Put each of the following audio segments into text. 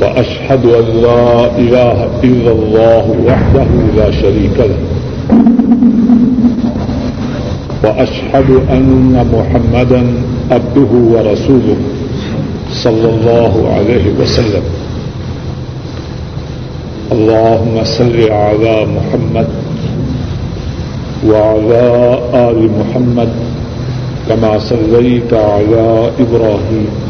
وأشهد أن لا إله إلا الله وحده لا شريك له. وأشهد أن محمدا عبده ورسوله صلى الله عليه وسلم. اللهم صل على محمد وعلى آل محمد كما صليت على إبراهيم.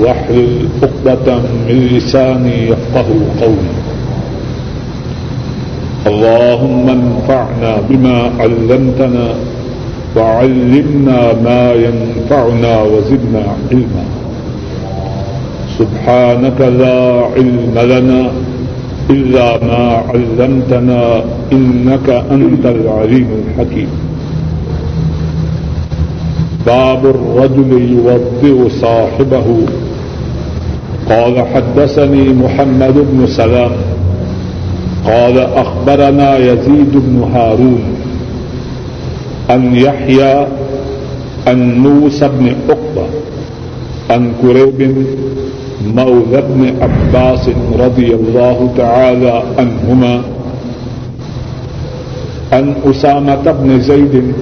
واحلل عقدة من لساني يفقه قولي. اللهم انفعنا بما علمتنا وعلمنا ما ينفعنا وزدنا علما. سبحانك لا علم لنا إلا ما علمتنا إنك أنت العليم الحكيم. باب الرجل يوضئ صاحبه. قال حدثني محمد بن سلام. قال أخبرنا يزيد بن هارون أن يحيى أن موسى بن عقبة أن كريب مولى بن عباس رضي الله تعالى عنهما أن أسامة بن زيد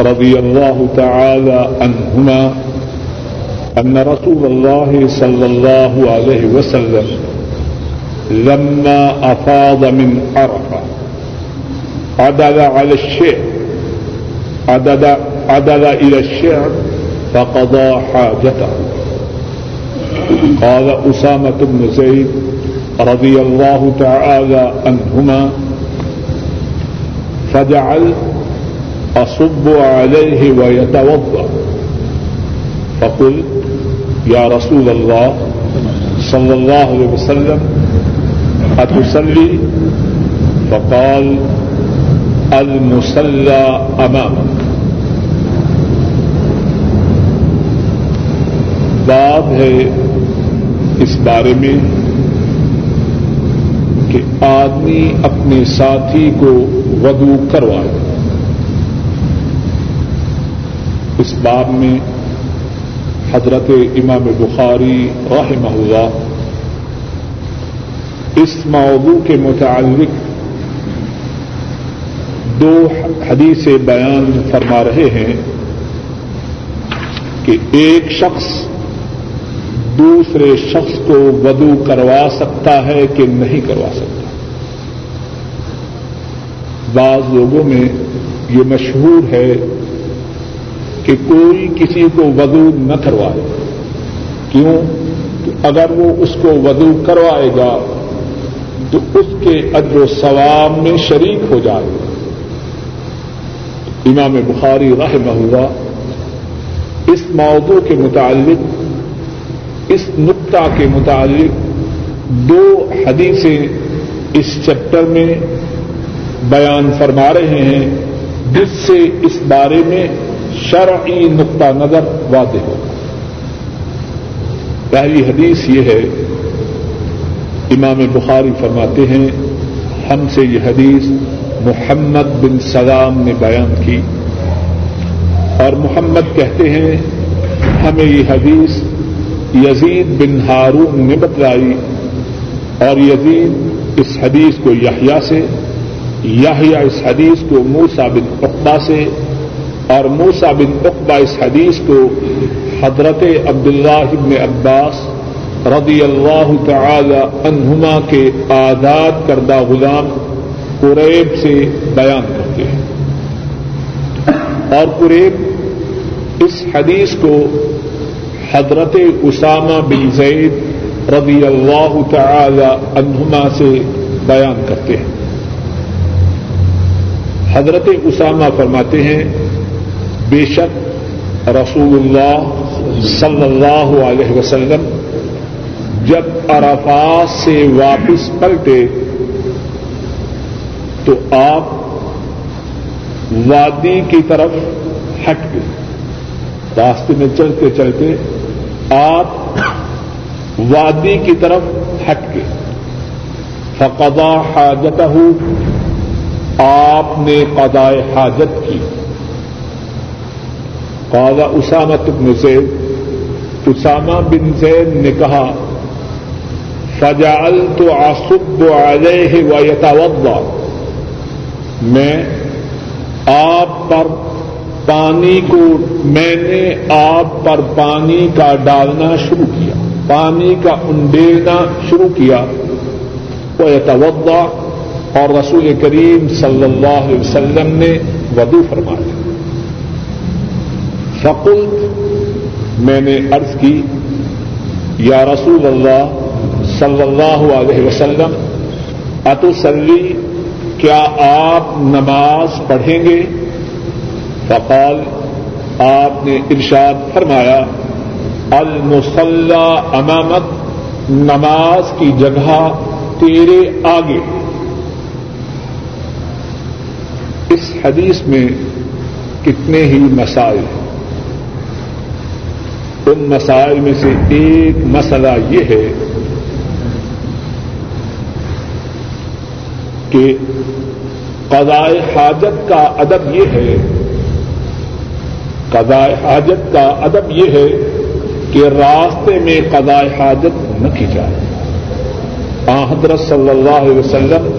رضي الله تعالى عنهما أن رسول الله صلى الله عليه وسلم لما أفاض من عرفة عدل على الشعر عدل, عدل إلى الشعر فقضى حاجته. قال أسامة بن زيد رضي الله تعالى عنهما فجعل أصب عليه ويتوضأ. فقلت يا رسول الله صلى الله عليه وسلم، أتصلي؟ فقال، المصلى أمامك. باب ہے اس بارے میں کہ آدمی اپنے ساتھی کو ودو کروائے۔ اس باب میں حضرت امام بخاری رحمہ اللہ اس موضوع کے متعلق دو حدیث بیان فرما رہے ہیں کہ ایک شخص دوسرے شخص کو ودو کروا سکتا ہے کہ نہیں کروا سکتا۔ بعض لوگوں میں یہ مشہور ہے کہ کوئی کسی کو ودو نہ کروائے۔ کیوں؟ کہ اگر وہ اس کو ودو کروائے گا، تو اس کے اجر و ثواب میں شریک ہو جائے۔ گا امام بخاری رحمہ اللہ اس موضوع کے متعلق، اس نقطہ کے متعلق دو حدیثیں اس چیپٹر میں بیان فرما رہے ہیں، جس سے اس بارے میں شرعی نقطہ نظر واضح ہوگا پہلی حدیث یہ ہے، امام بخاری فرماتے ہیں، ہم سے یہ حدیث محمد بن سلام نے بیان کی۔ اور محمد کہتے ہیں، ہمیں یہ حدیث یزید بن ہارون نے بتلائی۔ اور یزید اس حدیث کو یحییٰ سے، یحییٰ اس حدیث کو موسا بن اقبا سے اور موسا بن اقبا اس حدیث کو حضرت عبداللہ ابن عباس رضی اللہ تعالی عنہما کے آزاد کردہ غلام قریب سے بیان کرتے ہیں۔ اور قریب اس حدیث کو حضرت اسامہ بن زید رضی اللہ تعالی عنہما سے بیان کرتے ہیں۔ حضرت اسامہ فرماتے ہیں بے شک رسول اللہ صلی اللہ علیہ وسلم جب عرفات سے واپس پلٹے تو آپ وادی کی طرف ہٹ گئے۔ راستے میں چلتے چلتے آپ وادی کی طرف ہٹ گئے۔ فقضا حاجت آپ نے قضاء حاجت کی۔ قاضا اسامت بن زید، اسامہ بن زید نے کہا فجال تو آسب علیہ و یتاوضا میں آپ پر پانی کو، میں نے آپ پر پانی کا ڈالنا شروع کیا، پانی کا انڈیلنا شروع کیا وہ یتوضا اور رسول کریم صلی اللہ علیہ وسلم نے ودو فرمایا۔ فقل میں نے عرض کی، یا رسول اللہ صلی اللہ علیہ وسلم اتوسلی کیا آپ نماز پڑھیں گے؟ فقال، آپ نے ارشاد فرمایا المسلح امامت، نماز کی جگہ تیرے آگے۔ اس حدیث میں کتنے ہی مسائل ہیں۔ ان مسائل میں سے ایک مسئلہ یہ ہے کہ قضاء حاجت کا ادب یہ ہے قضاء حاجت کا ادب یہ ہے کہ راستے میں قضاء حاجت نہ کی جائے۔ حضرت صلی اللہ علیہ وسلم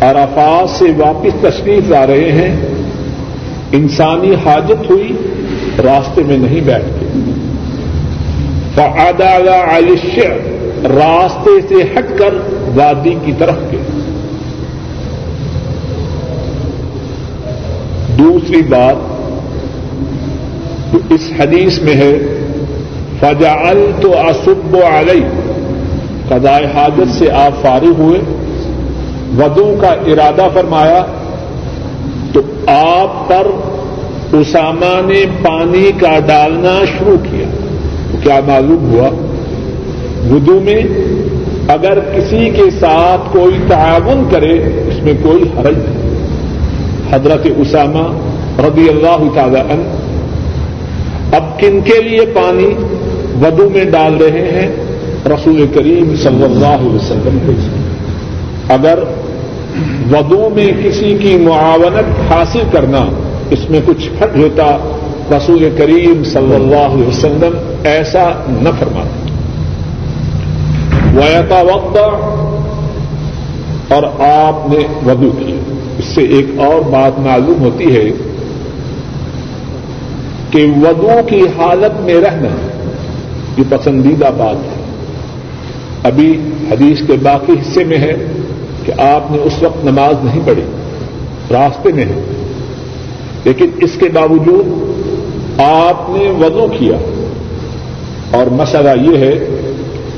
عرفات سے واپس تشریف لا رہے ہیں، انسانی حاجت ہوئی، راستے میں نہیں بیٹھ گئے فعدا عالش راستے سے ہٹ کر وادی کی طرف گئے دوسری بات تو اس حدیث میں ہے فجعل تو اسب علی قضاء حاجت سے آپ فارغ ہوئے ودو کا ارادہ فرمایا، تو آپ پر اسامہ نے پانی کا ڈالنا شروع کیا۔ کیا معلوم ہوا؟ ودو میں اگر کسی کے ساتھ کوئی تعاون کرے، اس میں کوئی حرج نہیں۔ حضرت اسامہ رضی اللہ تعالی عنہ اب کن کے لیے پانی ودو میں ڈال رہے ہیں؟ رسول کریم صلی اللہ علیہ وسلم کے اگر ودو میں کسی کی معاونت حاصل کرنا اس میں کچھ فرق ہوتا رسول کریم صلی اللہ علیہ وسلم ایسا نہ فرماتا۔ ویتا وقت اور آپ نے ودو کی اس سے ایک اور بات معلوم ہوتی ہے کہ ودو کی حالت میں رہنا یہ پسندیدہ بات ہے۔ ابھی حدیث کے باقی حصے میں ہے کہ آپ نے اس وقت نماز نہیں پڑھی، راستے میں ہے لیکن اس کے باوجود آپ نے وضو کیا۔ اور مسئلہ یہ ہے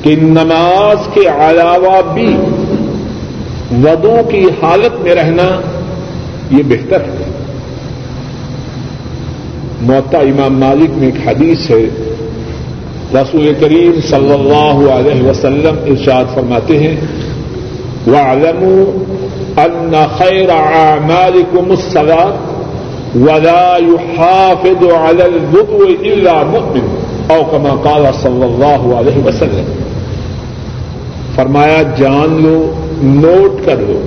کہ نماز کے علاوہ بھی وضو کی حالت میں رہنا یہ بہتر ہے۔ معتا امام مالک میں ایک حدیث ہے۔ رسول کریم صلی اللہ علیہ وسلم ارشاد فرماتے ہیں، وَاعْلَمُوا أَنَّ خَيْرَ أَعْمَالِكُمُ الصَّلَاةُ وَلَا يُحَافِظُ عَلَى الْوُضُوِ إِلَّا مُؤْمِنٌ. أو كما قال صلی اللہ علیہ وسلم. فرمایا، جان لو، نوٹ کر لو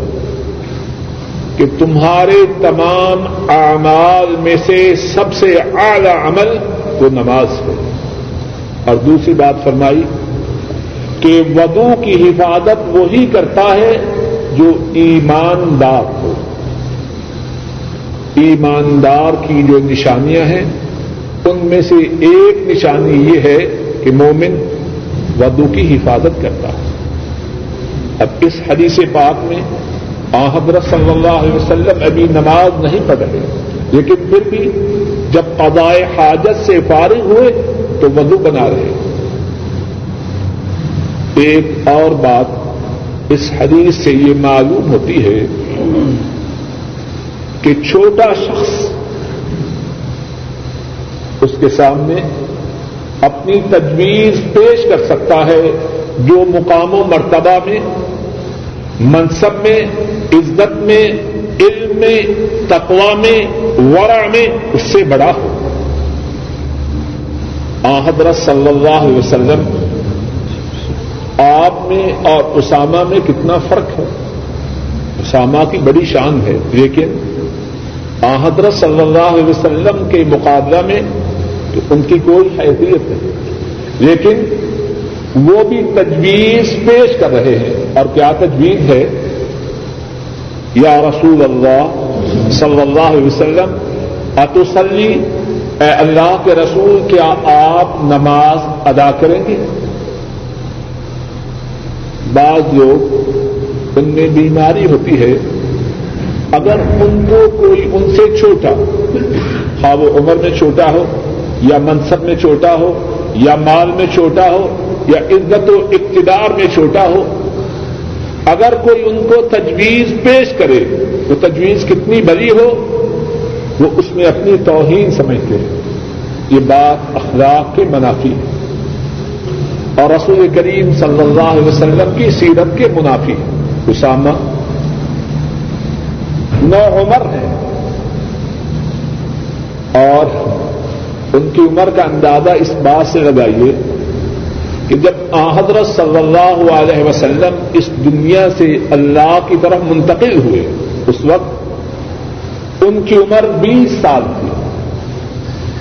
کہ تمہارے تمام اعمال میں سے سب سے اعلی عمل وہ نماز ہے۔ اور دوسری بات فرمائی کہ ودو کی حفاظت وہی کرتا ہے جو ایماندار ہو۔ ایماندار کی جو نشانیاں ہیں، ان میں سے ایک نشانی یہ ہے کہ مومن ودو کی حفاظت کرتا ہے۔ اب اس حدیث پاک میں حضرت صلی اللہ علیہ وسلم ابھی نماز نہیں پڑھ رہے لیکن پھر بھی جب قضائے حاجت سے فارغ ہوئے تو وضو بنا رہے۔ ایک اور بات اس حدیث سے یہ معلوم ہوتی ہے کہ چھوٹا شخص اس کے سامنے اپنی تجویز پیش کر سکتا ہے جو مقام و مرتبہ میں، منصب میں، عزت میں، علم میں تقوا میں، ورع میں اس سے بڑا ہو۔ حضرت صلی اللہ علیہ وسلم، آپ میں اور اسامہ میں کتنا فرق ہے؟ اسامہ کی بڑی شان ہے، لیکن حضرت صلی اللہ علیہ وسلم کے مقابلہ میں تو ان کی کوئی حیثیت نہیں۔ لیکن وہ بھی تجویز پیش کر رہے ہیں۔ اور کیا تجویز ہے؟ یا رسول اللہ صلی اللہ علیہ وسلم اتوسلی اے اللہ کے رسول، کیا آپ نماز ادا کریں گے؟ بعض لوگ، ان میں بیماری ہوتی ہے اگر ان کو کوئی ان سے چھوٹا ہاں وہ عمر میں چھوٹا ہو، یا منصب میں چھوٹا ہو، یا مال میں چھوٹا ہو، یا عزت و اقتدار میں چھوٹا ہو، اگر کوئی ان کو تجویز پیش کرے، تو تجویز کتنی بڑی ہو، وہ اس میں اپنی توہین سمجھتے ہیں۔ یہ بات اخلاق کے منافی ہے۔ اور رسول کریم صلی اللہ علیہ وسلم کی سیرت کے منافی ہے۔ اسامہ نو عمر ہے۔ اور ان کی عمر کا اندازہ اس بات سے لگائیے کہ جب حضرت صلی اللہ علیہ وسلم اس دنیا سے اللہ کی طرف منتقل ہوئے، اس وقت ان کی عمر بیس سال تھی۔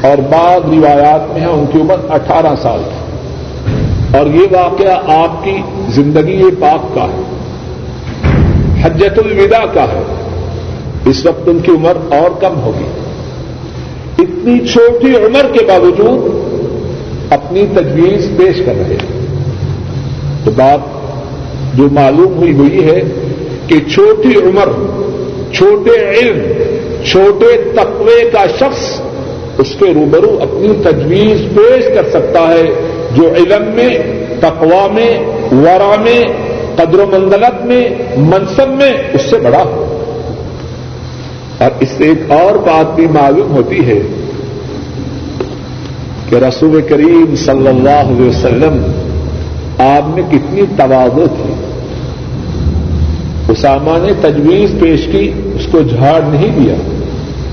اور بعض روایات میں ہے، ان کی عمر اٹھارہ سال تھی۔ اور یہ واقعہ آپ کی زندگی پاک کا ہے، حجت الوداع کا ہے۔ اس وقت ان کی عمر اور کم ہوگی۔ اتنی چھوٹی عمر کے باوجود اپنی تجویز پیش کر رہے ہیں۔ تو بات جو معلوم ہوئی ہوئی ہے کہ چھوٹی عمر، چھوٹے علم، چھوٹے تقوے کا شخص اس کے روبرو اپنی تجویز پیش کر سکتا ہے جو علم میں تقوا میں ورا میں، قدر و منزلت میں، منصب میں اس سے بڑا ہو۔ اور اس سے ایک اور بات بھی معلوم ہوتی ہے کہ رسول کریم صلی اللہ علیہ وسلم آپ میں کتنی توازو تھی۔ اسامہ نے تجویز پیش کی، اس کو جھاڑ نہیں دیا۔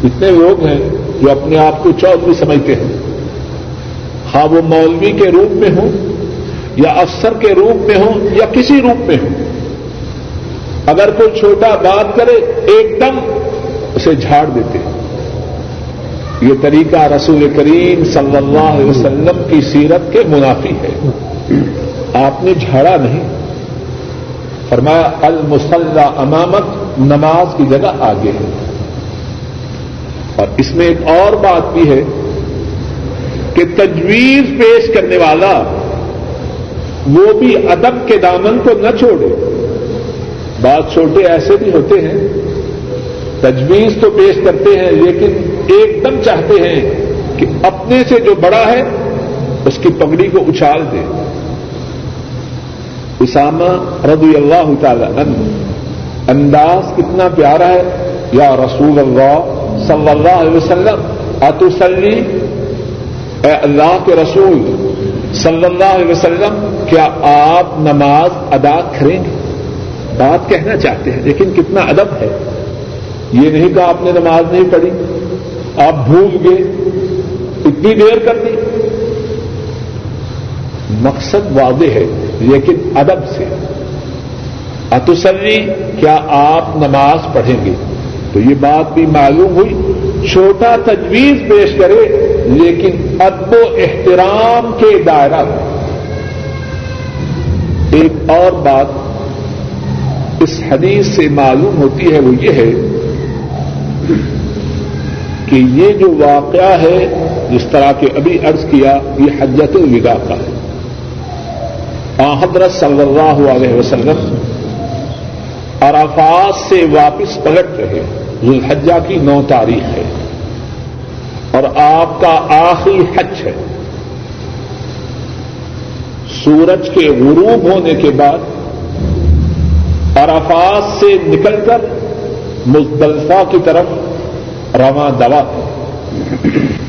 اتنے لوگ ہیں جو اپنے آپ کو چودھری سمجھتے ہیں۔ ہاں وہ مولوی کے روپ میں ہوں یا افسر کے روپ میں ہوں یا کسی روپ میں ہوں۔ اگر کوئی چھوٹا بات کرے، ایک دم اسے جھاڑ دیتے ہیں۔ یہ طریقہ رسول کریم صلی اللہ علیہ وسلم کی سیرت کے منافی ہے۔ آپ نے جھاڑا نہیں۔ فرمایا المسلح امامت نماز کی جگہ آگے ہے۔ اور اس میں ایک اور بات بھی ہے کہ تجویز پیش کرنے والا وہ بھی ادب کے دامن کو نہ چھوڑے۔ بات چھوٹے ایسے بھی ہوتے ہیں تجویز تو پیش کرتے ہیں، لیکن ایک دم چاہتے ہیں کہ اپنے سے جو بڑا ہے، اس کی پگڑی کو اچھال دے۔ اسامہ رضی اللہ تعالی عنہ، انداز کتنا پیارا ہے، یا رسول اللہ صلی اللہ علیہ وسلم اتوسلی اے اللہ کے رسول صلی اللہ علیہ وسلم، کیا آپ نماز ادا کریں گے؟ بات کہنا چاہتے ہیں، لیکن کتنا ادب ہے۔ یہ نہیں کہا آپ نے نماز نہیں پڑھی۔ آپ بھول گئے، اتنی دیر کر دی۔ مقصد واضح ہے، لیکن ادب سے۔ اتسلی کیا آپ نماز پڑھیں گے؟ تو یہ بات بھی معلوم ہوئی۔ چھوٹا تجویز پیش کرے، لیکن ادب و احترام کے دائرہ۔ ایک اور بات اس حدیث سے معلوم ہوتی ہے، وہ یہ ہے کہ یہ جو واقعہ ہے جس طرح کے ابھی عرض کیا، یہ حجت الوداع کا ہے۔ حضرت صلی اللہ علیہ وسلم عرفات سے واپس پلٹ رہے ذوالحجہ کی نو تاریخ ہے۔ اور آپ کا آخری حج ہے۔ سورج کے غروب ہونے کے بعد عرفات سے نکل کر مزدلفہ کی طرف رواں دوا۔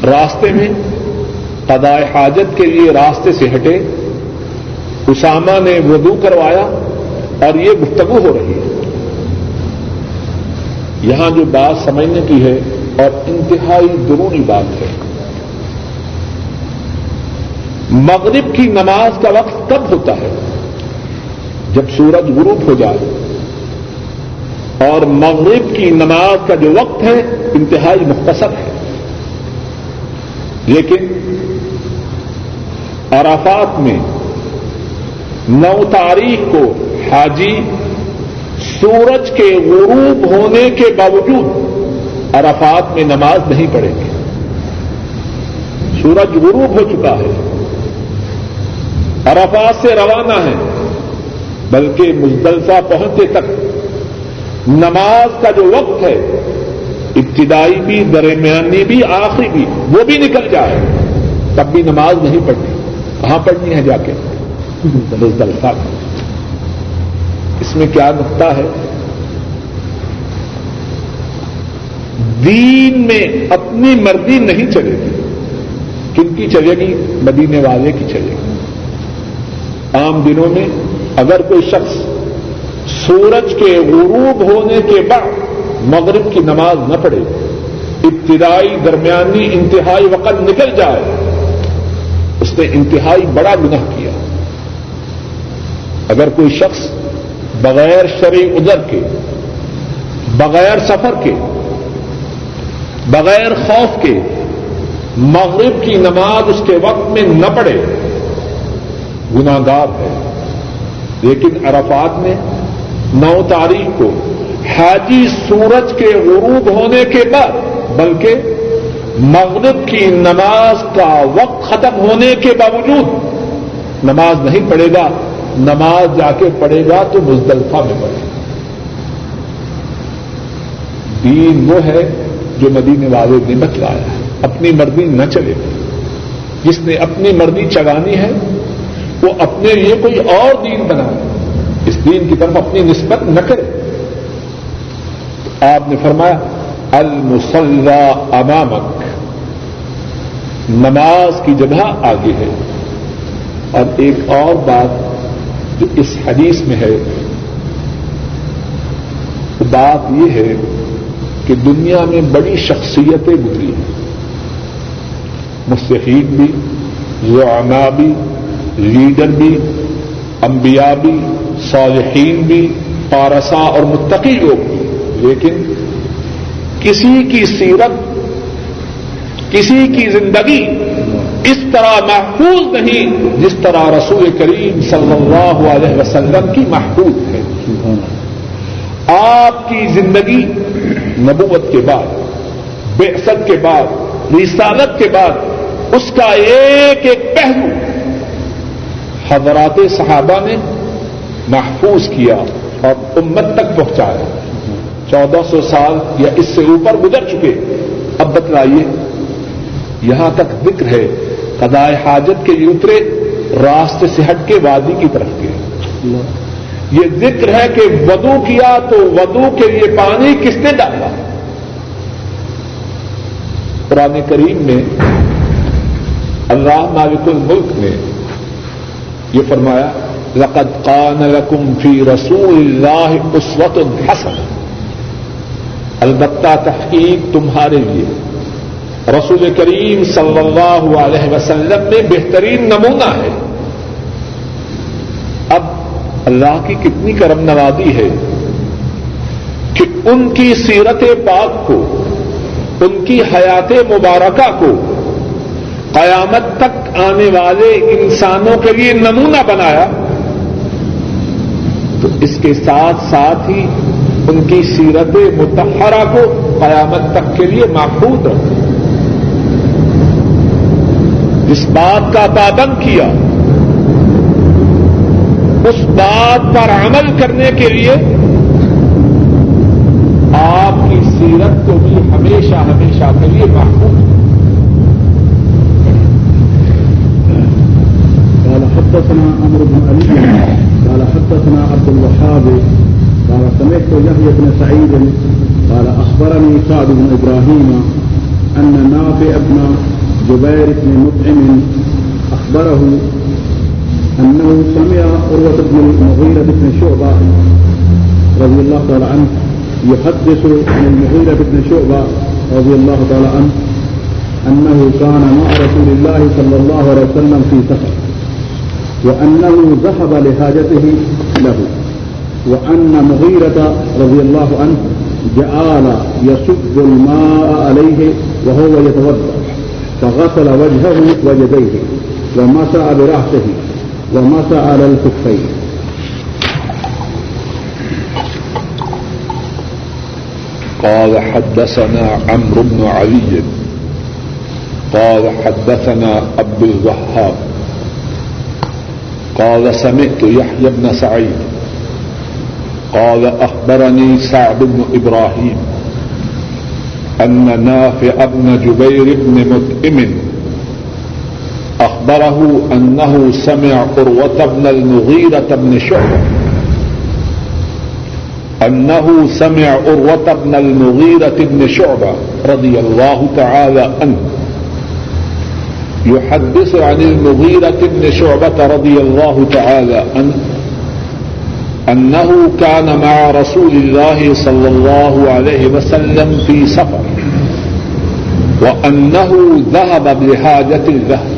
راستے میں قدائے حاجت کے لیے راستے سے ہٹے۔ اسامہ نے وضو کروایا اور یہ گفتگو ہو رہی ہے۔ یہاں جو بات سمجھنے کی ہے اور انتہائی درونی بات ہے۔ مغرب کی نماز کا وقت کب ہوتا ہے؟ جب سورج غروب ہو جائے۔ اور مغرب کی نماز کا جو وقت ہے، انتہائی مختصر ہے۔ لیکن عرفات میں نو تاریخ کو حاجی سورج کے غروب ہونے کے باوجود عرفات میں نماز نہیں پڑھیں گے۔ سورج غروب ہو چکا ہے۔ عرفات سے روانہ ہے، بلکہ مزدلفہ پہنچے تک نماز کا جو وقت ہے، ابتدائی بھی، درمیانی بھی، آخری بھی، وہ بھی نکل جائے، تب بھی نماز نہیں پڑھنی۔ کہاں پڑھنی ہے جا کے؟ مزدلفہ۔ اس میں کیا نقطہ ہے؟ دین میں اپنی مرضی نہیں چلے گی۔ کن کی چلے گی؟ مدینے والے کی چلے گی۔ عام دنوں میں اگر کوئی شخص سورج کے غروب ہونے کے بعد مغرب کی نماز نہ پڑھے۔ ابتدائی درمیانی انتہائی وقت نکل جائے۔ اس نے انتہائی بڑا گناہ کیا۔ اگر کوئی شخص بغیر شرع ادر کے، بغیر سفر کے، بغیر خوف کے مغرب کی نماز اس کے وقت میں نہ پڑے گناگار ہے۔ لیکن عرفات میں نو تاریخ کو حاجی سورج کے غروب ہونے کے بعد، بلکہ مغرب کی نماز کا وقت ختم ہونے کے باوجود، نماز نہیں پڑھے گا، نماز جا کے پڑھے گا تو مزدلفہ میں پڑھے گا۔ دین وہ ہے جو مدینے والے نے بتلایا ہے، اپنی مرضی نہ چلے۔ گا جس نے اپنی مرضی چگانی ہے، وہ اپنے لیے کوئی اور دین بنائے دین کی طرف اپنی نسبت نہ کرے۔ آپ نے فرمایا المسلح امامک۔ نماز کی جگہ آگے ہے۔ اور ایک اور بات جو اس حدیث میں ہے، بات یہ ہے کہ دنیا میں بڑی شخصیتیں گزری ہیں۔ مستحید بھی زعما بھی، لیڈر بھی، انبیاء بھی۔ صالحین بھی پارسا اور متقی لوگ بھی۔ لیکن کسی کی سیرت، کسی کی زندگی اس طرح محفوظ نہیں جس طرح رسول کریم صلی اللہ علیہ وسلم کی محفوظ ہے۔ آپ کی زندگی نبوت کے بعد بے کے بعد، رسالت کے بعد، اس کا ایک ایک پہلو حضرات صحابہ نے محفوظ کیا اور امت تک پہنچایا۔ چودہ سو سال یا اس سے اوپر گزر چکے۔ اب بتلائیے، یہاں تک ذکر ہے قدائے حاجت کے لیے اترے راستے سے ہٹ کے وادی کی طرف گئے یہ ذکر ہے کہ ودو کیا تو ودو کے لیے پانی کس نے ڈالا؟ قرآن کریم میں اللہ مالک الملک نے یہ فرمایا لقد قان لکم فی رسول اللہ اسوت الحسن البتہ تحقیق تمہارے لیے. رسول کریم صلی اللہ علیہ وسلم میں بہترین نمونہ ہے. اب اللہ کی کتنی کرم نوازی ہے کہ ان کی سیرت پاک کو، ان کی حیات مبارکہ کو قیامت تک آنے والے انسانوں کے لیے نمونہ بنایا تو اس کے ساتھ ساتھ ہی ان کی سیرت متحرہ کو قیامت تک کے لیے محفوظ رکھا جس بات کا پابند کیا، اس بات پر عمل کرنے کے لیے آپ کی سیرت کو بھی ہمیشہ ہمیشہ کے لیے محفوظ حدثنا عمرو بن علي. قال حدثنا عبد الوهاب قال سمعت يحيى بن سعيد قال اخبرني سعد بن ابراهيم ان نافع ابن جبير بن مطعم اخبره انه سمع عروه بن المغيره بن شعبه رضي الله تعالى عنه يحدث عن المغيرة بن شعبة رضي الله تعالى عنه أنه كان مع رسول الله صلى الله عليه وسلم في سفر. وأنه ذهب لحاجته له. وأن مغيرة رضي الله عنه جعل يصب الماء عليه وهو يتوضا فغسل وجهه ويديه ومسى برأسه ومسى على الكفين. قال حدثنا عمرو بن علي. قال حدثنا عبد الوهاب. قال سمعت يحيى بن سعيد. قال أخبرني سعد بن إبراهيم أن نافع بن جبير بن متئم أخبره أنه سمع قروة بن المغيرة بن شعبة. أنه سمع عروة بن المغيرة بن شعبة رضي الله تعالى عنه. يحدث عن المغيرة بن شعبة رضي الله تعالى عنه أنه كان مع رسول الله صلى الله عليه وسلم في سفر، وأنه ذهب بحاجة الذهب،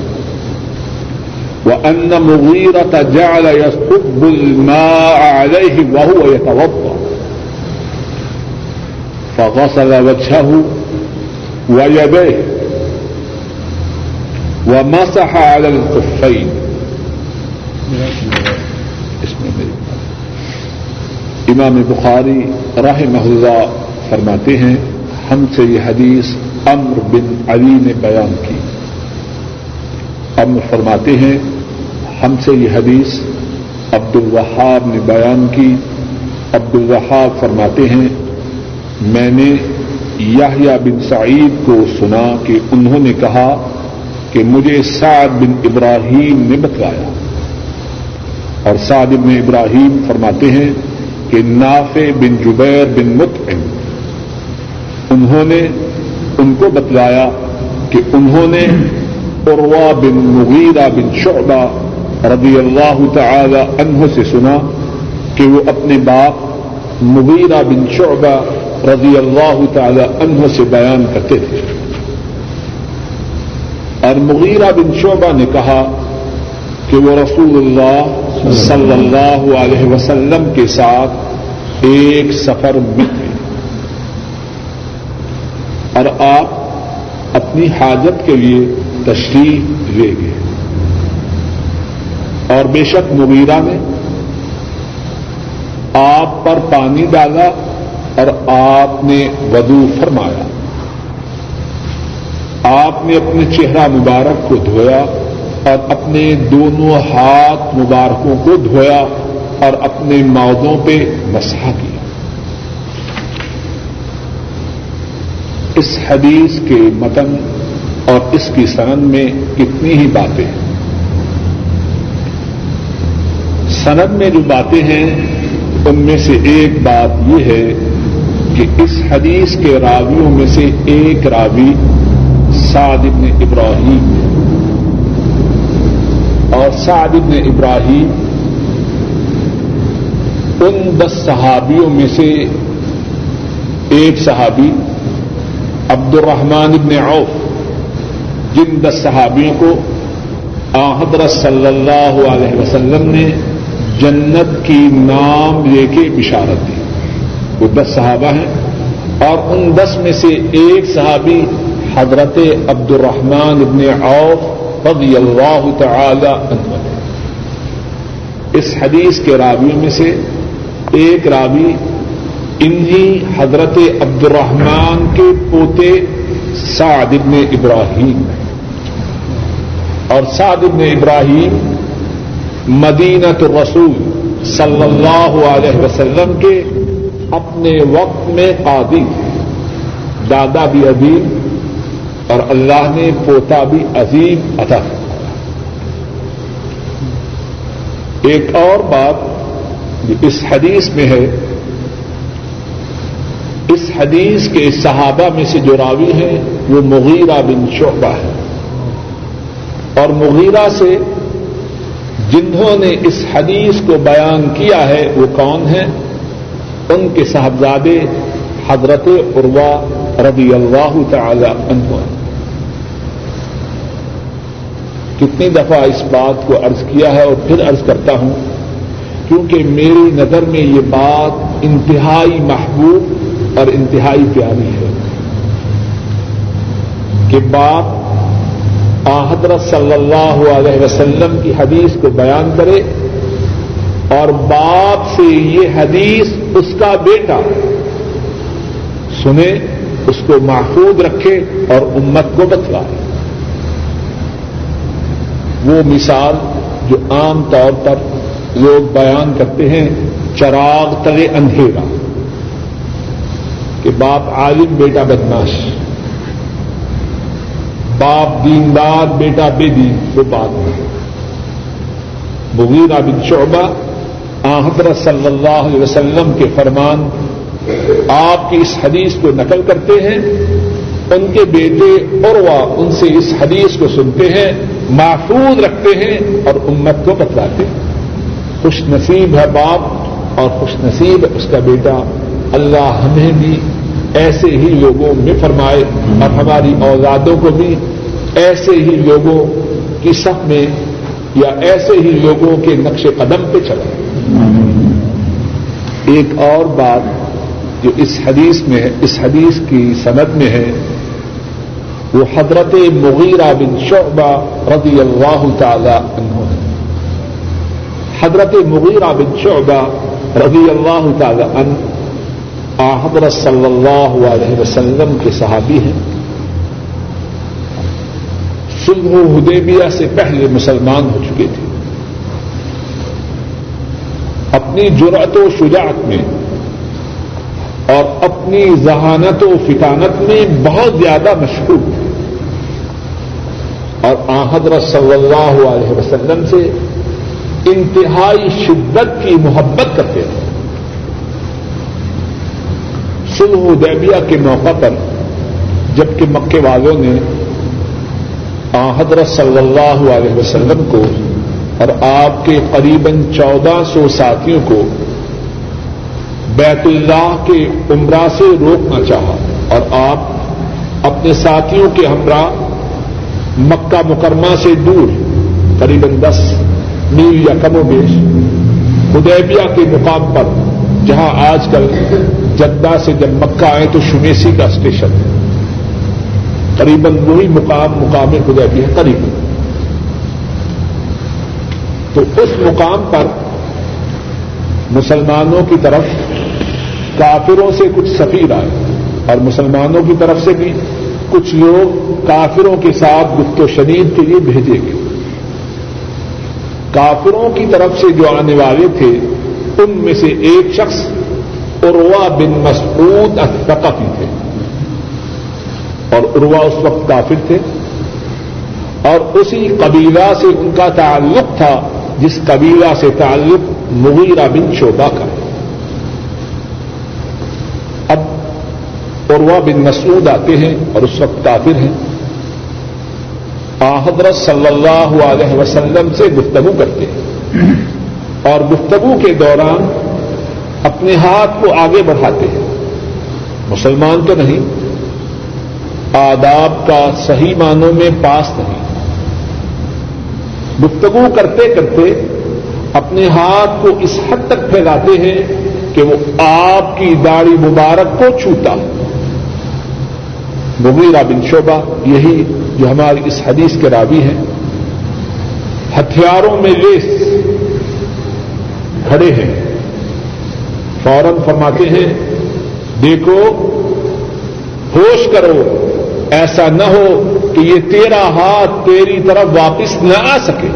وأن مغيرة جعل يصب الماء عليه وهو يتوضأ، فغسل وجهه ويديه ومسح على الخفين. امام بخاری رحمہ اللہ فرماتے ہیں، ہم سے یہ حدیث امر بن علی نے بیان کی۔ امر فرماتے ہیں، ہم سے یہ حدیث عبد الوہاب نے بیان کی۔ عبد الوہاب فرماتے ہیں، میں نے یاہیا بن سعید کو سنا کہ انہوں نے کہا کہ مجھے سعد بن ابراہیم نے بتلایا۔ اور سعد بن ابراہیم فرماتے ہیں کہ نافع بن جبیر بن مطعم، انہوں نے ان کو بتلایا کہ انہوں نے عروا بن مغیرہ بن شعبہ رضی اللہ تعالی عنہ سے سنا کہ وہ اپنے باپ مغیرہ بن شعبہ رضی اللہ تعالی عنہ سے بیان کرتے تھے۔ اور مغیرہ بن شعبہ نے کہا کہ وہ رسول اللہ صلی اللہ علیہ وسلم کے ساتھ ایک سفر میں تھے۔ اور آپ اپنی حاجت کے لیے تشریف لے گئے۔ اور بے شک مغیرہ نے آپ پر پانی ڈالا اور آپ نے ودو فرمایا۔ آپ نے اپنے چہرہ مبارک کو دھویا اور اپنے دونوں ہاتھ مبارکوں کو دھویا اور اپنے ماؤدوں پہ مسا کیا۔ اس حدیث کے متن اور اس کی سند میں کتنی ہی باتیں ہیں۔ سند میں جو باتیں ہیں، ان میں سے ایک بات یہ ہے کہ اس حدیث کے راویوں میں سے ایک راوی سعد ابن ابراہیم۔ اور سعد ابن ابراہیم ان دس صحابیوں میں سے ایک صحابی عبد الرحمان ابن عوف، جن دس صحابیوں کو حضرت صلی اللہ علیہ وسلم نے جنت کی نام لے کے بشارت دی۔ وہ دس صحابہ ہیں اور ان دس میں سے ایک صحابی حضرت عبد الرحمان ابن عوف رضی اللہ تعالی عنہ ہے اس حدیث کے راویوں میں سے ایک راوی انہی حضرت عبد الرحمان کے پوتے سعد ابن ابراہیم ہیں۔ اور سعد ابن ابراہیم مدینت رسول صلی اللہ علیہ وسلم کے اپنے وقت میں قاضی دادا بھی عظیم اور اللہ نے پوتا بھی عظیم عطا ایک اور بات جو اس حدیث میں ہے، اس حدیث کے صحابہ میں سے جو راوی ہیں، وہ مغیرہ بن شعبہ ہے اور مغیرہ سے جنہوں نے اس حدیث کو بیان کیا ہے، وہ کون ہیں؟ ان کے صاحبزادے حضرت عروا رضی اللہ تعالی عنہ کتنی دفعہ اس بات کو عرض کیا ہے اور پھر عرض کرتا ہوں، کیونکہ میری نظر میں یہ بات انتہائی محبوب اور انتہائی پیاری ہے کہ باپ حضرت صلی اللہ علیہ وسلم کی حدیث کو بیان کرے اور باپ سے یہ حدیث اس کا بیٹا سنے، اس کو محفوظ رکھے اور امت کو بتلائے۔ وہ مثال جو عام طور پر لوگ بیان کرتے ہیں، چراغ تلے اندھیرا، کہ باپ عالم، بیٹا بدماش، باپ دیندار، بیٹا بے دین وہ بات نہیں۔ مغیرہ بن شعبہ حضرت صلی اللہ علیہ وسلم کے فرمان آپ کی اس حدیث کو نقل کرتے ہیں، ان کے بیٹے اور وہ ان سے اس حدیث کو سنتے ہیں محفوظ رکھتے ہیں اور امت کو بتلاتے ہیں۔ خوش نصیب ہے باپ اور خوش نصیب ہے اس کا بیٹا۔ اللہ ہمیں بھی ایسے ہی لوگوں میں فرمائے اور ہماری اوزادوں کو بھی ایسے ہی لوگوں کی سب میں یا ایسے ہی لوگوں کے نقش قدم پہ چلے۔ ایک اور بات جو اس حدیث میں ہے، اس حدیث کی سند میں ہے۔ وہ حضرت مغیرہ بن شعبہ رضی اللہ تعالی عنہ حضرت مغیرہ بن شعبہ رضی اللہ تعالی عنہ حضرت صلی اللہ علیہ وسلم کے صحابی ہیں۔ سلح حدیبیہ سے پہلے مسلمان ہو چکے تھے۔ اپنی جرأت و شجاعت میں اور اپنی ذہانت و فکانت میں بہت زیادہ مشہور تھے اور حضرت صلی اللہ علیہ وسلم سے انتہائی شدت کی محبت کرتے تھے سلح دیبیا کے موقع پر جبکہ مکے والوں نے حضرت صلی اللہ علیہ وسلم کو اور آپ کے قریباً چودہ سو ساتھیوں کو بیت اللہ کے عمرہ سے روکنا چاہا۔ اور آپ اپنے ساتھیوں کے ہمراہ مکہ مکرمہ سے دور، قریباً دس میل یا کم و بیش ادیبیا کے مقام پر، جہاں آج کل جدہ سے جب مکہ آئے تو شمیسی کا اسٹیشن ہے۔ قریباً وہی مقام مقام خدیبی قریب۔ تو اس مقام پر مسلمانوں کی طرف کافروں سے کچھ سفیر آئے اور مسلمانوں کی طرف سے بھی کچھ لوگ کافروں کے ساتھ گفت و شنید کے لیے بھیجے گئے۔ کافروں کی طرف سے جو آنے والے تھے، ان میں سے ایک شخص عروا بن مسعود اتفقی تھے۔ اور عروا اس وقت کافر تھے۔ اور اسی قبیلہ سے ان کا تعلق تھا، جس قبیلہ سے تعلق مغیرہ بن شوبہ کا۔ اب عروا بن مسعود آتے ہیں اور اس وقت کافر ہیں۔ حضرت صلی اللہ علیہ وسلم سے گفتگو کرتے ہیں۔ اور گفتگو کے دوران اپنے ہاتھ کو آگے بڑھاتے ہیں۔ مسلمان تو نہیں، آداب کا صحیح معنوں میں پاس نہیں۔ گفتگو کرتے کرتے اپنے ہاتھ کو اس حد تک پھیلاتے ہیں کہ وہ آپ کی داڑھی مبارک کو چھوتا مغیرہ بن شعبہ، یہی جو ہماری اس حدیث کے راوی ہیں۔ ہتھیاروں میں لیس کھڑے ہیں۔ فوراً فرماتے ہیں، دیکھو، ہوش کرو، ایسا نہ ہو کہ یہ تیرا ہاتھ تیری طرف واپس نہ آ سکے۔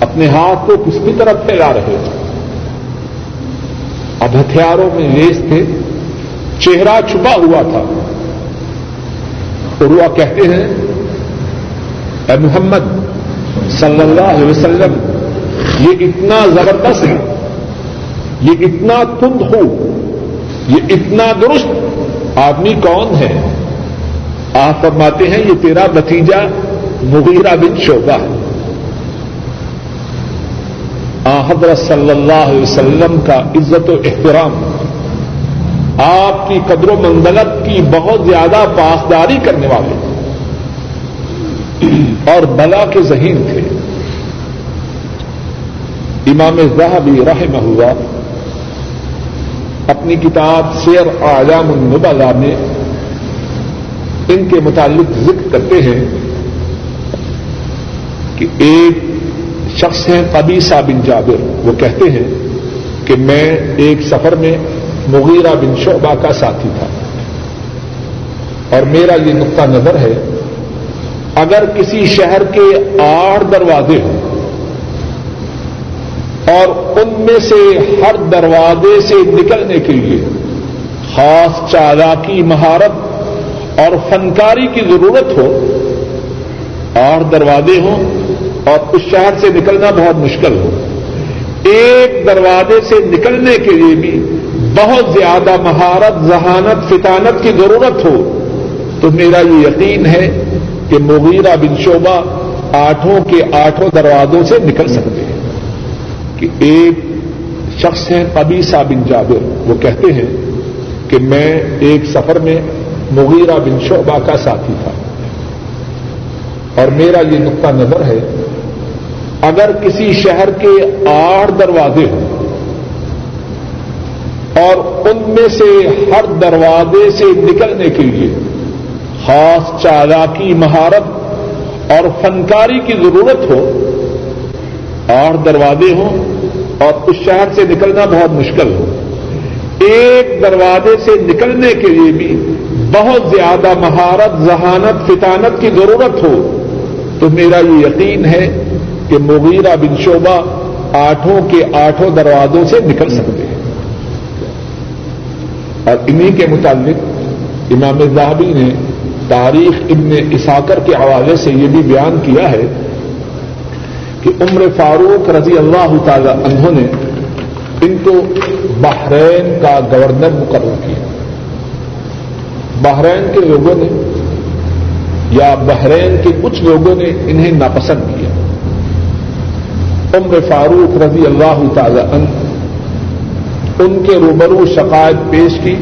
اپنے ہاتھ کو کس کی طرف پھیلا رہے۔ ہو اب ہتھیاروں میں ریس تھے، چہرہ چھپا ہوا تھا۔ عروا کہتے ہیں، اے محمد صلی اللہ علیہ وسلم، یہ اتنا زبردست ہے، یہ اتنا تند ہو، یہ اتنا درست آدمی کون ہے؟ آپ فرماتے ہیں، یہ تیرا بتیجا مغیرہ بن شعبہ۔ ہے حضرت صلی اللہ علیہ وسلم کا عزت و احترام آپ کی قدر و منزلت کی بہت زیادہ پاسداری کرنے والے۔ اور بلا کے ذہین تھے۔ امام زہبی رحم ہوا اپنی کتاب سیر اعظام النبلا میں ان کے متعلق ذکر کرتے ہیں کہ ایک شخص ہیں قبیسہ بن جابر۔ وہ کہتے ہیں کہ میں ایک سفر میں مغیرہ بن شعبہ کا ساتھی تھا۔ اور میرا یہ نقطہ نظر ہے، اگر کسی شہر کے آٹھ دروازے ہوں اور ان میں سے ہر دروازے سے نکلنے کے لیے خاص چالاکی مہارت اور فنکاری کی ضرورت ہو، آٹھ دروازے ہوں اور اس شہر سے نکلنا بہت مشکل ہو۔ ایک دروازے سے نکلنے کے لیے بھی بہت زیادہ مہارت، ذہانت، فطانت کی ضرورت ہو، تو میرا یہ یقین ہے کہ مغیرہ بن شعبہ آٹھوں کے آٹھوں دروازوں سے نکل سکتے ہیں۔ کہ ایک شخص ہیں قبیسہ بن جابر، وہ کہتے ہیں کہ میں ایک سفر میں مغیرہ بن شعبہ کا ساتھی تھا۔ اور میرا یہ نقطہ نظر ہے، اگر کسی شہر کے آٹھ دروازے ہوں اور ان میں سے ہر دروازے سے نکلنے کے لیے خاص چالاکی مہارت اور فنکاری کی ضرورت ہو، آٹھ دروازے ہوں اور اس شہر سے نکلنا بہت مشکل ہو۔ ایک دروازے سے نکلنے کے لیے بھی بہت زیادہ مہارت، ذہانت، فطانت کی ضرورت ہو۔ تو میرا یہ یقین ہے کہ مغیرہ بن شعبہ آٹھوں کے آٹھوں دروازوں سے نکل سکتے۔ ہیں اور انہیں کے متعلق امام زہبی نے تاریخ ابن اساکر کے حوالے سے یہ بھی بیان کیا ہے کہ عمر فاروق رضی اللہ تعالی عنہ نے ان کو بحرین کا گورنر مقرر کیا۔ بحرین کے لوگوں نے یا بحرین کے کچھ لوگوں نے انہیں ناپسند کیا۔ عمر فاروق رضی اللہ تعالی عنہ ان کے روبرو شکایت پیش کی۔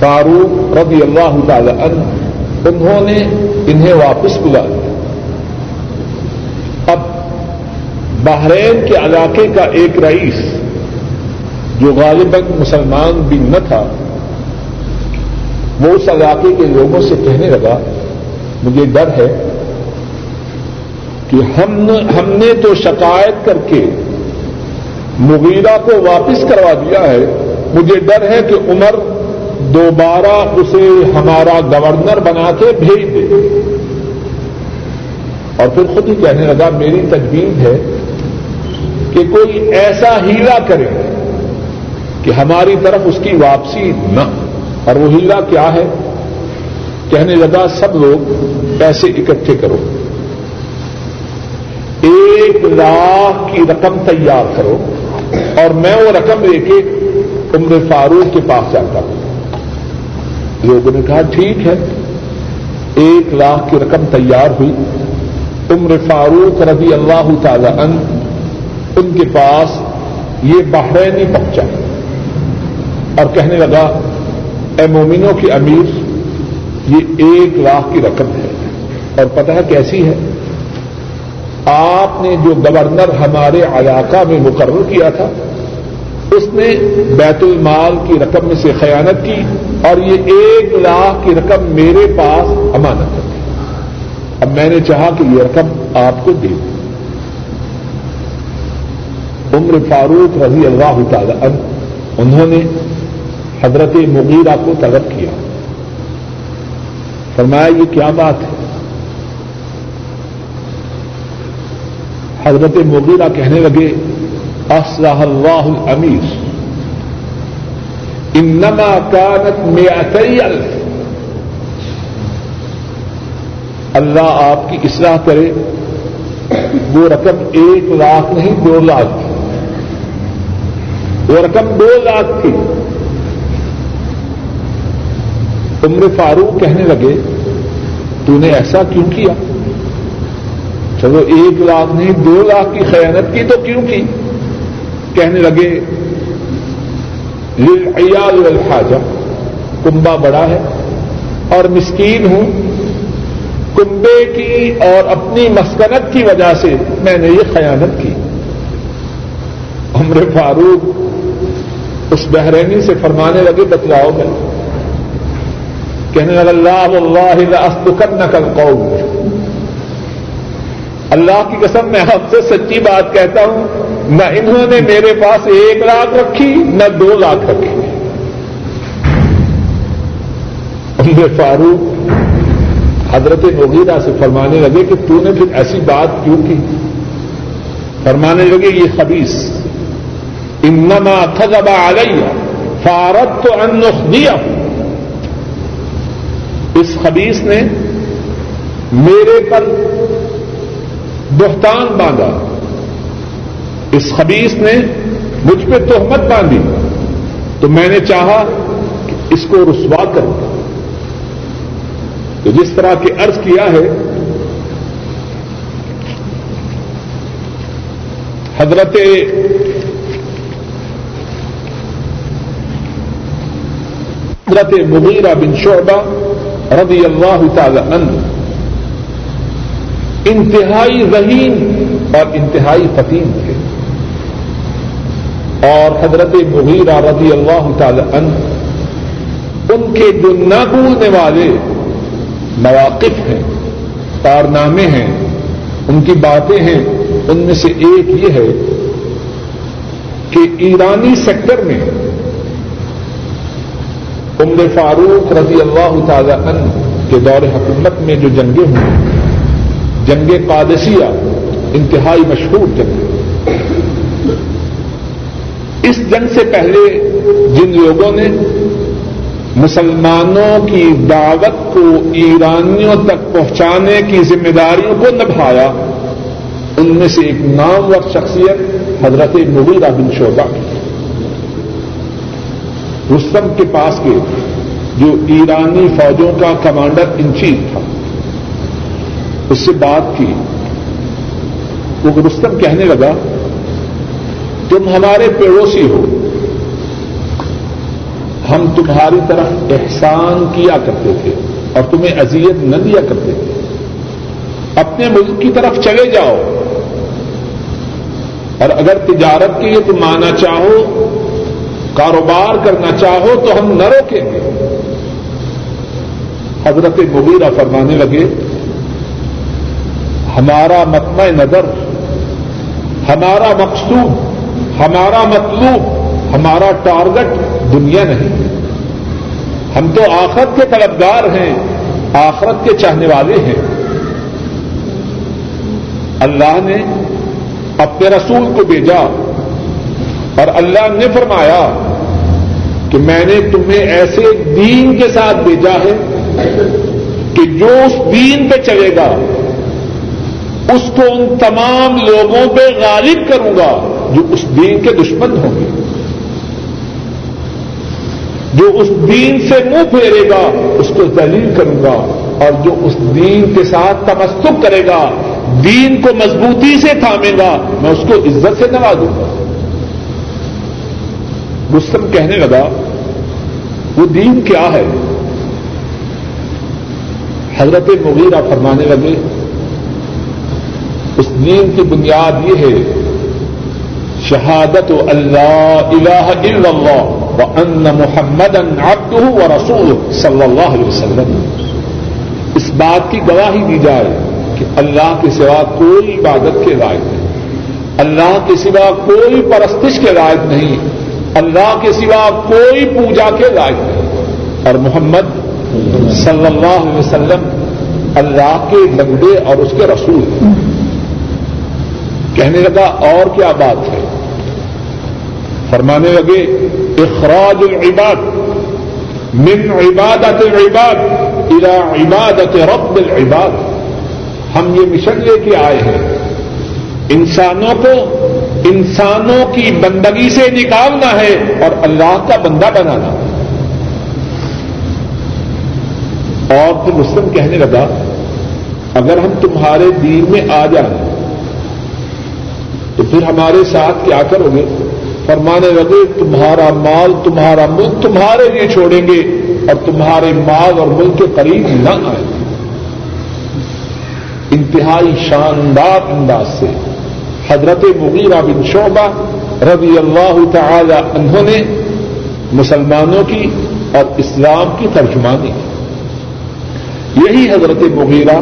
فاروق رضی اللہ تعالی عنہ انہوں نے انہیں واپس بلا دیا اب بحرین کے علاقے کا ایک رئیس جو غالباً مسلمان بھی نہ تھا، وہ اس علاقے کے لوگوں سے کہنے لگا، مجھے ڈر ہے کہ ہم ہم نے تو شکایت کر کے مغیرہ کو واپس کروا دیا ہے، مجھے ڈر ہے کہ عمر دوبارہ اسے ہمارا گورنر بنا کے بھیج دے۔ اور پھر خود ہی کہنے لگا، میری تجویز ہے کہ کوئی ایسا ہیلا کرے کہ ہماری طرف اس کی واپسی نہ۔ اور وہ ہیلا کیا ہے؟ کہنے لگا، سب لوگ پیسے اکٹھے کرو۔ ایک لاکھ کی رقم تیار کرو۔ اور میں وہ رقم لے کے عمر فاروق کے پاس جاتا ہوں۔ لوگوں نے کہا، ٹھیک ہے۔ ایک لاکھ کی رقم تیار ہوئی۔ عمر فاروق رضی اللہ تعالی عنہ ان کے پاس یہ بحرینی پہنچا اور کہنے لگا، اے مومنوں کی امیر، یہ ایک لاکھ کی رقم ہے اور پتہ ہے کیسی ہے؟ آپ نے جو گورنر ہمارے علاقہ میں مقرر کیا تھا، اس نے بیت المال کی رقم میں سے خیانت کی اور یہ ایک لاکھ کی رقم میرے پاس امانت ہے۔ اب میں نے چاہا کہ یہ رقم آپ کو دے دوں۔ عمر فاروق رضی اللہ تعالی عنہ، انہوں نے حضرت مغیرہ کو طلب کیا۔ فرمایا، یہ کیا بات ہے؟ حضرت مغیرہ کہنے لگے اصلاح اللہ الامیر انما کانت میاتی الف۔ اللہ آپ کی اصلاح کرے۔ وہ رقم ایک لاکھ نہیں، دو لاکھ تھی۔ وہ رقم دو لاکھ تھی۔ عمر فاروق کہنے لگے، تو نے ایسا کیوں کیا؟ چلو ایک لاکھ نہیں، دو لاکھ کی خیانت کی تو کیوں کی؟ کہنے لگے عیال الحاجہ کنبا بڑا ہے اور مسکین ہوں۔ کنبے کی اور اپنی مسکنت کی وجہ سے میں نے یہ خیانت کی۔ عمر فاروق اس بحرینی سے فرمانے لگے، بتلاؤ میں۔ کہنے لگا اللہ اللہ استکن کل قوم اللہ کی قسم میں آپ سے سچی بات کہتا ہوں، نہ انہوں نے میرے پاس ایک لاکھ رکھی، نہ دو لاکھ رکھی۔ عمر فاروق حضرت مغیرہ سے فرمانے لگے کہ تو نے پھر ایسی بات کیوں کی؟ فرمانے لگے، یہ خبیص انما تھزبا علیہ فارت تو انخدیا اس خبیص نے میرے پر بہتان باندھا۔ اس خبیص نے مجھ پہ تہمت باندھی۔ تو میں نے چاہا کہ اس کو رسوا کروں۔ تو جس طرح کی عرض کیا ہے، حضرت حضرت مغیرہ بن شعبہ رضی اللہ تعالی عنہ انتہائی ذہین اور انتہائی فتیم تھے۔ اور حضرت مغیرہ رضی اللہ تعالی عنہ، ان کے جو نہ بھولنے والے مواقف ہیں، کارنامے ہیں، ان کی باتیں ہیں، ان میں سے ایک یہ ہے کہ ایرانی سیکٹر میں عمر فاروق رضی اللہ تعالی عنہ کے دور حکومت میں جو جنگیں ہوئی جنگ قادسیہ، انتہائی مشہور جنگ اس جنگ سے پہلے جن لوگوں نے مسلمانوں کی دعوت کو ایرانیوں تک پہنچانے کی ذمہ داریوں کو نبھایا، ان میں سے ایک نامور شخصیت حضرت مغیرہ بن شعبہ۔ رستم کے پاس کے جو ایرانی فوجوں کا کمانڈر ان چیف تھا۔ اس سے بات کی۔ وہ رستم کہنے لگا، تم ہمارے پڑوسی ہو۔ ہم تمہاری طرف احسان کیا کرتے تھے اور تمہیں اذیت نہ دیا کرتے تھے۔ اپنے ملک کی طرف چلے جاؤ۔ اور اگر تجارت کے لیے تم آنا چاہو، کاروبار کرنا چاہو، تو ہم نہ روکیں گے۔ حضرت مبیرہ فرمانے لگے ہمارا متمع نظر، ہمارا مقصود، ہمارا مطلوب، ہمارا ٹارگٹ دنیا نہیں ہم تو آخرت کے طلبگار ہیں، آخرت کے چاہنے والے ہیں۔ اللہ نے اپنے رسول کو بھیجا اور اللہ نے فرمایا کہ میں نے تمہیں ایسے دین کے ساتھ بھیجا ہے کہ جو اس دین پہ چلے گا اس کو ان تمام لوگوں پہ غالب کروں گا جو اس دین کے دشمن ہوں گے۔ جو اس دین سے منہ پھیرے گا، اس کو ذلیل کروں گا اور جو اس دین کے ساتھ تمستک کرے گا، دین کو مضبوطی سے تھامے گا، میں اس کو عزت سے نوازوں گا۔ مسلم کہنے لگا، وہ دین کیا ہے؟ حضرت مغیرہ فرمانے لگے اس دین کی بنیاد یہ ہے، شہادت اللہ الہ الا اللہ ان محمد عبدہ و رسول صلی اللہ علیہ وسلم۔ اس بات کی گواہی دی جائے کہ اللہ کے سوا کوئی عبادت کے لائق نہیں۔ اللہ کے سوا کوئی پرستش کے لائق نہیں۔ اللہ کے سوا کوئی پوجا کے لائق نہیں۔ اور محمد صلی اللہ علیہ وسلم اللہ کے بندے اور اس کے رسول۔ کہنے لگا، اور کیا بات ہے؟ فرمانے لگے، اخراج العباد من عبادت العباد الى عبادت رب العباد۔ ہم یہ مشن لے کے آئے ہیں۔ انسانوں کو انسانوں کی بندگی سے نکالنا ہے اور اللہ کا بندہ بنانا۔ اور پھر مسلم کہنے لگا، اگر ہم تمہارے دین میں آ جائیں تو پھر ہمارے ساتھ کیا کرو گے؟ فرمانے لگے، تمہارا مال، تمہارا ملک تمہارے لیے چھوڑیں گے اور تمہارے مال اور ملک کے قریب نہ آئیں۔ گے انتہائی شاندار انداز سے حضرت مغیرہ بن شعبہ رضی اللہ تعالی انہوں نے مسلمانوں کی اور اسلام کی ترجمانی کی۔ یہی حضرت مغیرہ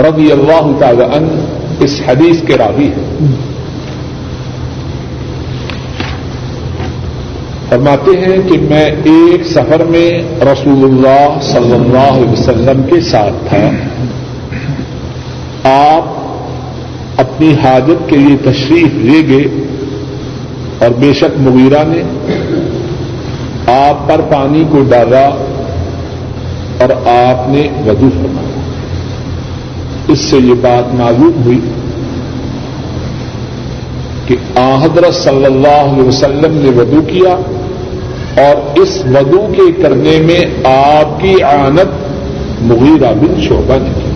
رضی اللہ تعالی ان اس حدیث کے راوی ہے فرماتے ہیں کہ میں ایک سفر میں رسول اللہ صلی اللہ علیہ وسلم کے ساتھ تھا۔ آپ اپنی حاجت کے لیے تشریف لے گئے اور بے شک مغیرہ نے آپ پر پانی کو ڈالا اور آپ نے وضو فرمایا۔ اس سے یہ بات معلوم ہوئی کہ حضرت صلی اللہ علیہ وسلم نے وضو کیا اور اس وضو کے کرنے میں آپ کی آنت مغیرہ بن شعبہ نے کی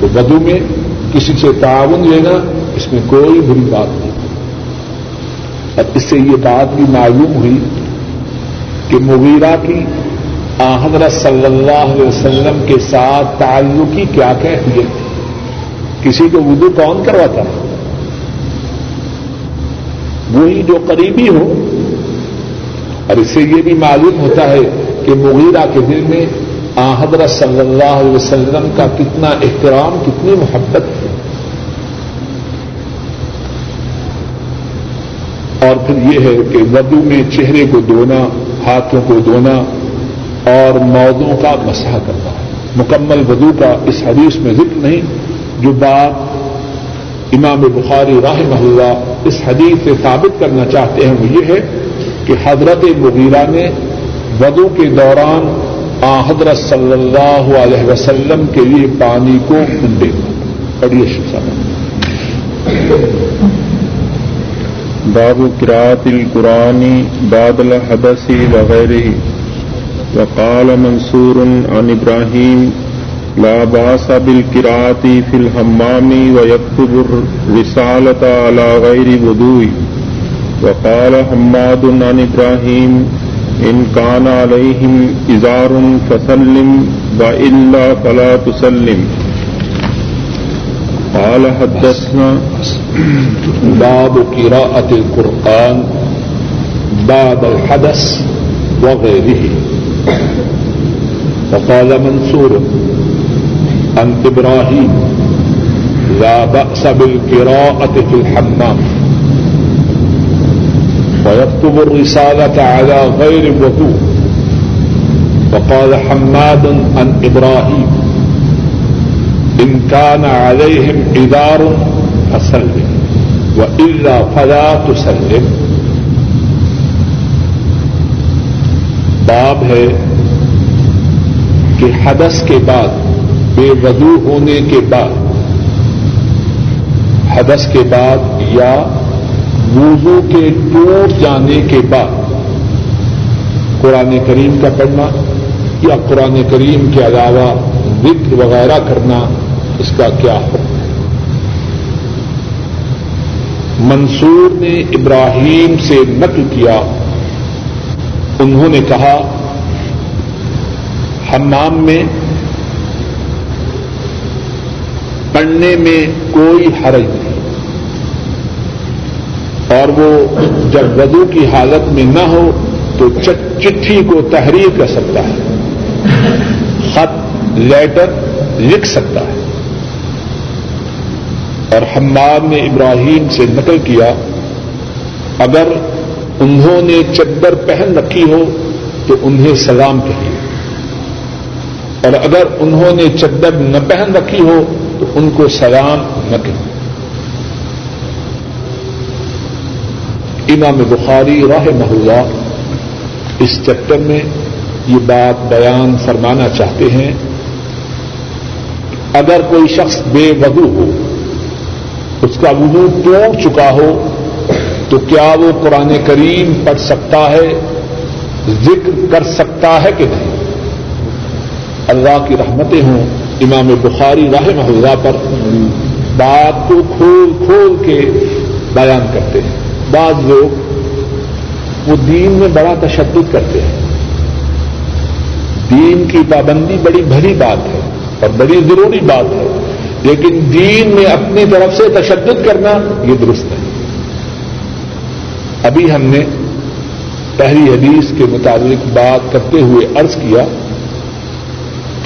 تو وضو میں کسی سے تعاون لینا اس میں کوئی بری بات نہیں۔ اور اس سے یہ بات بھی معلوم ہوئی کہ مغیرہ کی حضرت صلی اللہ علیہ وسلم کے ساتھ تعلق کی کیا کیفیت تھی کسی کو وضو کون کرواتا وہی جو قریبی ہو، اور اس سے یہ بھی معلوم ہوتا ہے کہ مغیرہ کے دل میں حضرت صلی اللہ علیہ وسلم کا کتنا احترام، کتنی محبت ہے۔ اور پھر یہ ہے کہ ودو میں چہرے کو دھونا، ہاتھوں کو دھونا اور موضوع کا مسح کرنا۔ مکمل ودو کا اس حدیث میں ذکر نہیں، جو بات امام بخاری راہ محلہ اس حدیث سے ثابت کرنا چاہتے ہیں وہ یہ ہے کہ حضرت مغیرہ نے ودو کے دوران آ حضرت صلی اللہ علیہ وسلم کے لیے پانی کو انڈے پڑھیے شکشا باب قرات القرآن باد الحدث وغیرہ۔ وقال منصور عن ابراہیم لا باس بالقرات في الحمام ويكتب الرسالة على غير وضوء. وقال حماد عن ابراہیم ان کان علیہم ازار فسلم و اللہ فلا تسلم. قال حدثنا باب قراءة القرآن بعد الحدث وغيره. وقال منصور عن إبراهيم. لا بأس بالقراءة في الحمام. ويكتب الرسالة على غير الوضوء. وقال حماد عن إبراهيم. إن كان عليهم إدار فسلم. وإلا فلا تسلم. باب ہے کہ حدث کے بعد بے وضو ہونے کے بعد، حدث کے بعد یا وضو کے ٹوٹ جانے کے بعد، قرآن کریم کا پڑھنا یا قرآن کریم کے علاوہ ذکر وغیرہ کرنا اس کا کیا حکم ہے؟ منصور نے ابراہیم سے نقل کیا، انہوں نے کہا، حمام میں پڑھنے میں کوئی حرج نہیں۔ اور وہ جب وضو کی حالت میں نہ ہو تو چٹھی کو تحریر کر سکتا ہے۔ خط، لیٹر لکھ سکتا ہے۔ اور حماد نے ابراہیم سے نقل کیا، اگر انہوں نے چدر پہن رکھی ہو تو انہیں سلام کہیے۔ اور اگر انہوں نے چدر نہ پہن رکھی ہو تو ان کو سلام نہ کہیے امام بخاری راہ محلہ اس چیپٹر میں یہ بات بیان فرمانا چاہتے ہیں۔ اگر کوئی شخص بے وضو ہو، اس کا وضو ٹوٹ چکا ہو، تو کیا وہ قرآن کریم پڑھ سکتا ہے، ذکر کر سکتا ہے کہ نہیں؟ اللہ کی رحمتیں ہوں۔ امام بخاری راہ محلہ پر بات کو کھول کھول کے بیان کرتے ہیں۔ بعض لوگ وہ دین میں بڑا تشدد کرتے ہیں۔ دین کی پابندی بڑی بھری بات ہے اور بڑی ضروری بات ہے، لیکن دین میں اپنی طرف سے تشدد کرنا یہ درست ہے۔ ابھی ہم نے پہلی حدیث کے مطابق بات کرتے ہوئے عرض کیا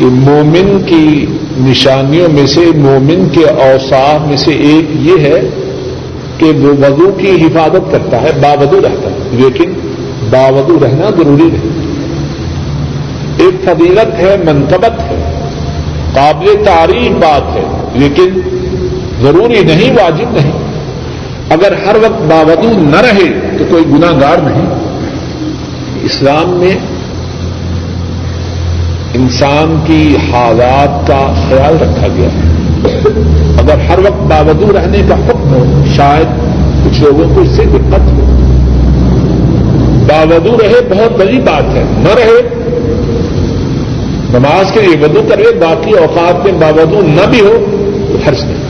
کہ مومن کی نشانیوں میں سے، مومن کے اوساف میں سے ایک یہ ہے کہ وہ وضو کی حفاظت کرتا ہے، باوضو رہتا ہے۔ لیکن باوضو رہنا ضروری نہیں۔ ایک فضیلت ہے، منتبت ہے۔ قابل تعریف بات ہے، لیکن ضروری نہیں، واجب نہیں۔ اگر ہر وقت باوضو نہ رہے تو کوئی گناگار نہیں۔ اسلام میں انسان کی حالات کا خیال رکھا گیا ہے۔ اگر ہر وقت باوضو رہنے کا حکم ہو، شاید کچھ لوگوں کو اس سے دقت ہو۔ باوضو رہے بہت بڑی بات ہے۔ نہ رہے، نماز کے لیے وضو کرے، باقی اوقات میں باوضو نہ بھی ہو، تو حرض نہیں۔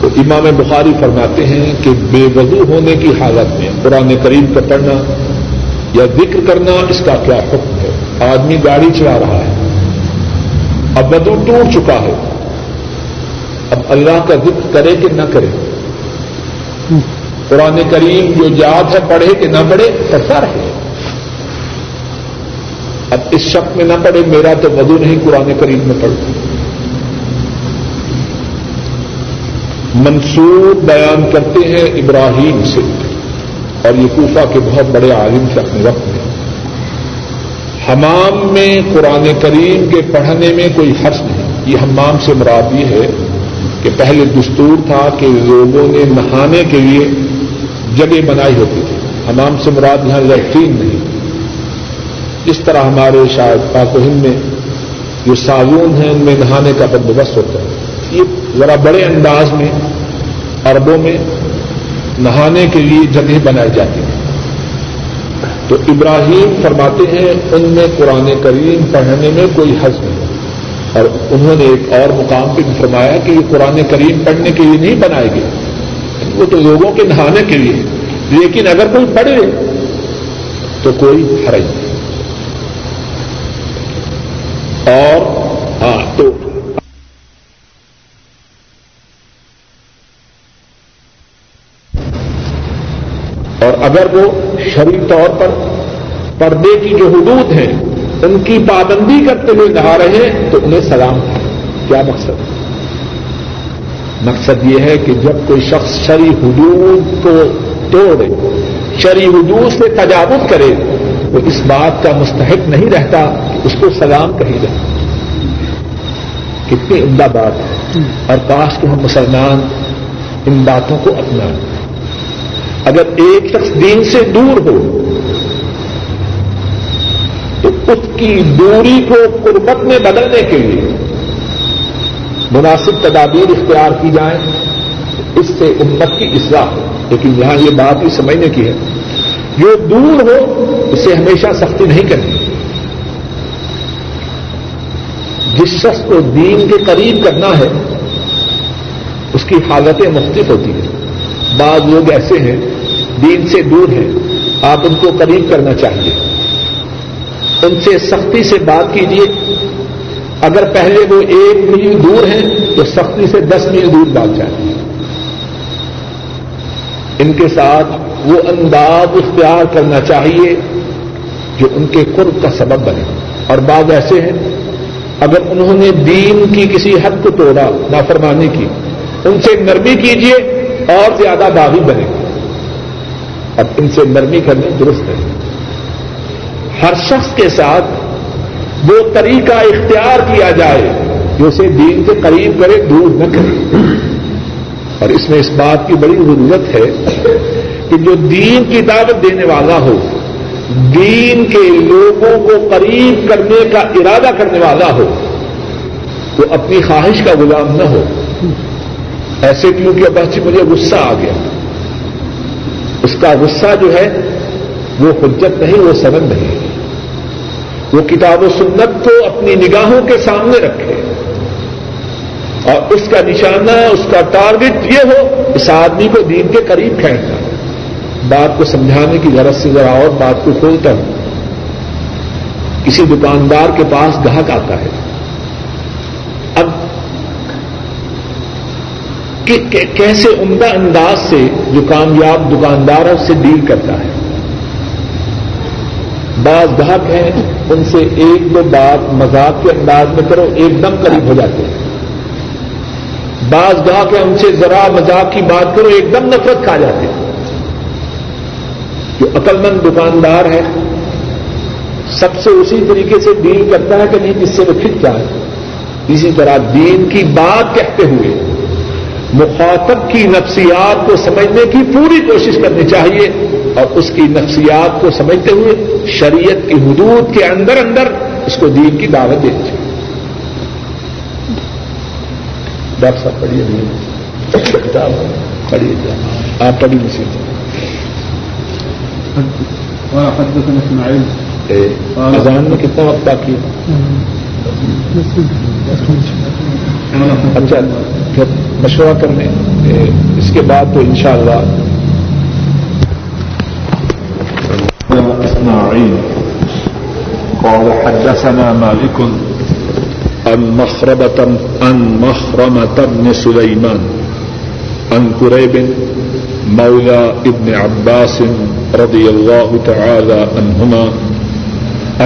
تو امام بخاری فرماتے ہیں کہ بے وضو ہونے کی حالت میں قرآن کریم کا پڑھنا یا ذکر کرنا اس کا کیا حکم ہے؟ آدمی گاڑی چلا رہا ہے۔ اب بدو ٹوٹ چکا ہے۔ اب اللہ کا ذکر کرے کہ نہ کرے۔ قرآن کریم جو یاد ہے پڑھے کہ نہ پڑھے پڑھتا رہے۔ اب اس شک میں نہ پڑھے، میرا تو ودو نہیں قرآن کریم میں پڑھ منصور بیان کرتے ہیں ابراہیم سے۔ اور یہ کوفہ کے بہت بڑے عالم تھے اپنے وقت میں۔ حمام میں قرآن کریم کے پڑھنے میں کوئی حرف نہیں۔ یہ حمام سے مراد یہ ہے کہ پہلے دستور تھا کہ لوگوں نے نہانے کے لیے جگہ بنائی ہوتی تھی۔ حمام سے مراد یہاں لیٹرین نہیں۔ اس طرح ہمارے شاید پاک و ہند میں جو صابن ہیں، ان میں نہانے کا بندوبست ہوتا ہے۔ یہ ذرا بڑے انداز میں، عربوں میں نہانے کے لیے جگہ بنائی جاتی ہیں تو ابراہیم فرماتے ہیں، ان میں قرآن کریم پڑھنے میں کوئی حج نہیں۔ اور انہوں نے ایک اور مقام پہ بھی فرمایا کہ یہ قرآن کریم پڑھنے کے لیے نہیں بنائے گئے۔ وہ تو لوگوں کے نہانے کے لیے۔ لیکن اگر کوئی پڑھے، تو کوئی حرج نہیں۔ اور ہاں تو اور اگر وہ شرعی طور پر پردے کی جو حدود ہیں، ان کی پابندی کرتے ہوئے نہا رہے ہیں، تو انہیں سلام کیا مقصد؟ مقصد یہ ہے کہ جب کوئی شخص شری حدود کو توڑے شری حدود سے تجاوز کرے تو اس بات کا مستحق نہیں رہتا کہ اس کو سلام کہی جائے۔ کتنی عمدہ بات ہے۔ اور کاش کو ہم مسلمان ان باتوں کو اپنائیں۔ اگر ایک شخص دین سے دور ہو، تو اس کی دوری کو قربت میں بدلنے کے لیے مناسب تدابیر اختیار کی جائیں، اس سے امت کی اصلاح ہو۔ لیکن یہاں یہ بات بھی سمجھنے کی ہے۔ جو دور ہو، اسے ہمیشہ سختی نہیں کرنی۔ جس شخص کو دین کے قریب کرنا ہے، اس کی حالتیں مختلف ہوتی ہیں۔ بعض لوگ ایسے ہیں دین سے دور ہیں، آپ ان کو قریب کرنا چاہیے۔ ان سے سختی سے بات کیجیے اگر پہلے وہ ایک میل دور ہیں، تو سختی سے دس میل دور بات چاہیے۔ ان کے ساتھ وہ انداز اختیار کرنا چاہیے جو ان کے قرب کا سبب بنے۔ اور بعض ایسے ہیں، اگر انہوں نے دین کی کسی حد کو توڑا، نافرمانی کی، ان سے نرمی کیجیے اور زیادہ باغی بنے۔ اب ان سے نرمی کرنی درست ہے۔ ہر شخص کے ساتھ وہ طریقہ اختیار کیا جائے جو اسے دین سے قریب کرے، دور نہ کرے۔ اور اس میں اس بات کی بڑی ضرورت ہے کہ جو دین کی دعوت دینے والا ہو، دین کے لوگوں کو قریب کرنے کا ارادہ کرنے والا ہو، وہ اپنی خواہش کا غلام نہ ہو۔ ایسے کیوں کہ بس مجھے غصہ آ گیا۔ اس کا غصہ جو ہے وہ حجت نہیں، وہ سبب نہیں۔ وہ کتاب و سنت کو اپنی نگاہوں کے سامنے رکھے۔ اور اس کا نشانہ، اس کا ٹارگٹ یہ ہو، اس آدمی کو دین کے قریب کھینچنا۔ بات کو سمجھانے کی غرض سے ذرا اور بات کو کھولتا ہوں۔ کسی دکاندار کے پاس گاہک آتا ہے اب کیسے عمدہ انداز سے جو کامیاب دکاندار ہے اس سے ڈیل کرتا ہے۔ بعض گاہک ہیں، ان سے ایک دو بات مذاق کے انداز میں کرو، ایک دم قریب ہو جاتے ہیں۔ بعض گاہک ہیں، ان سے ذرا مذاق کی بات کرو، ایک دم نفرت کھا جاتے ہیں۔ جو عقل مند دکاندار ہے، سب سے اسی طریقے سے ڈیل کرتا ہے کہ نہیں جس سے وہ کھٹ جائے۔ اسی طرح دین کی بات کہتے ہوئے مخاطب کی نفسیات کو سمجھنے کی پوری کوشش کرنی چاہیے اور اس کی نفسیات کو سمجھتے ہوئے شریعت کی حدود کے اندر اندر اس کو دین کی دعوت دینی چاہیے۔ ڈاکٹر صاحب پڑھیے۔ کتاب پڑھیے۔ آپ پڑھی مسی اذان میں کتنا وقت باقی اچھا پھر مشورہ کرنے اس کے بعد تو انشاءاللہ۔ اسماعيل قال حدثنا مالك عن مخربة عن مخرمة بن سليمان، عن كريب مولى ابن عباس رضي الله تعالى عنهما،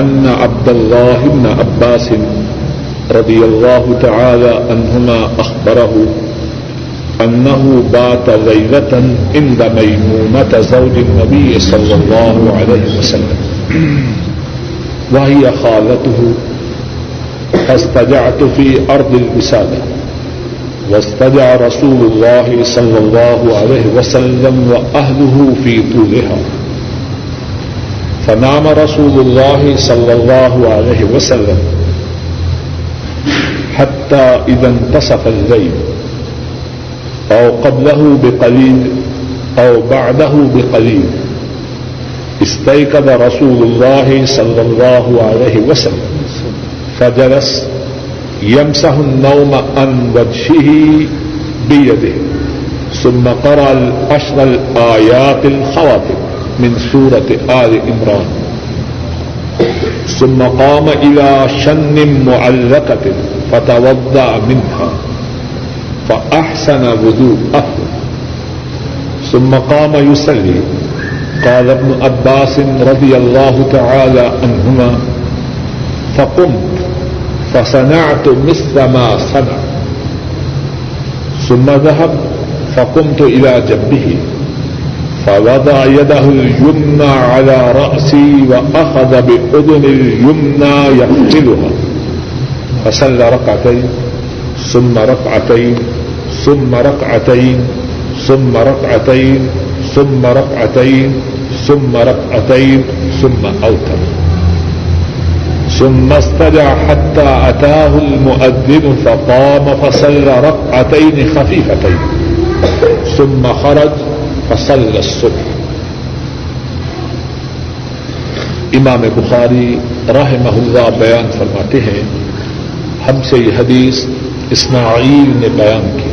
أن عبد الله بن عباس رضي الله تعالى عنهما أخبره أنه بات ليلة عند ميمونة زوج النبي صلى الله عليه وسلم. وهي خالته فاستجعت في أرض الوسادة واستجع رسول الله صلى الله عليه وسلم وأهله في طولها. فنام رسول الله صلى الله عليه وسلم. حتى إذا انتصف الليل أو قبله بقليل، أو بعده بقليل. استيقظ رسول الله صلى الله عليه وسلم. فجلس يمسح النوم عن وجهه بيده. ثم قرأ العشر الآيات الخواتم من سورة آل عمران. ثم قام إلى شن معلقة فتوضأ منها فأحسن وضوءه. ثم قام يصلي. قال ابن عباس رضي الله تعالى عنهما، فقمت فصنعت مثل ما صنع. ثم ذهب فقمت إلى جنبه. فوضع يده اليمنى على رأسي وأخذ بأذن اليمنى يقتلها فصلى ركعتين، ثم ركعتين ثم ركعتين ثم ركعتين ثم ركعتين ثم ركعتين، ثم أوتر. ثم استدع حتى أتاه المؤذن فقام فصلى ركعتين خفيفتين. ثم خرج فصلى الصبح. امام بخاری رحمہ اللہ بیان فرماتے ہیں، ہم سے یہ حدیث اسماعیل نے بیان کی۔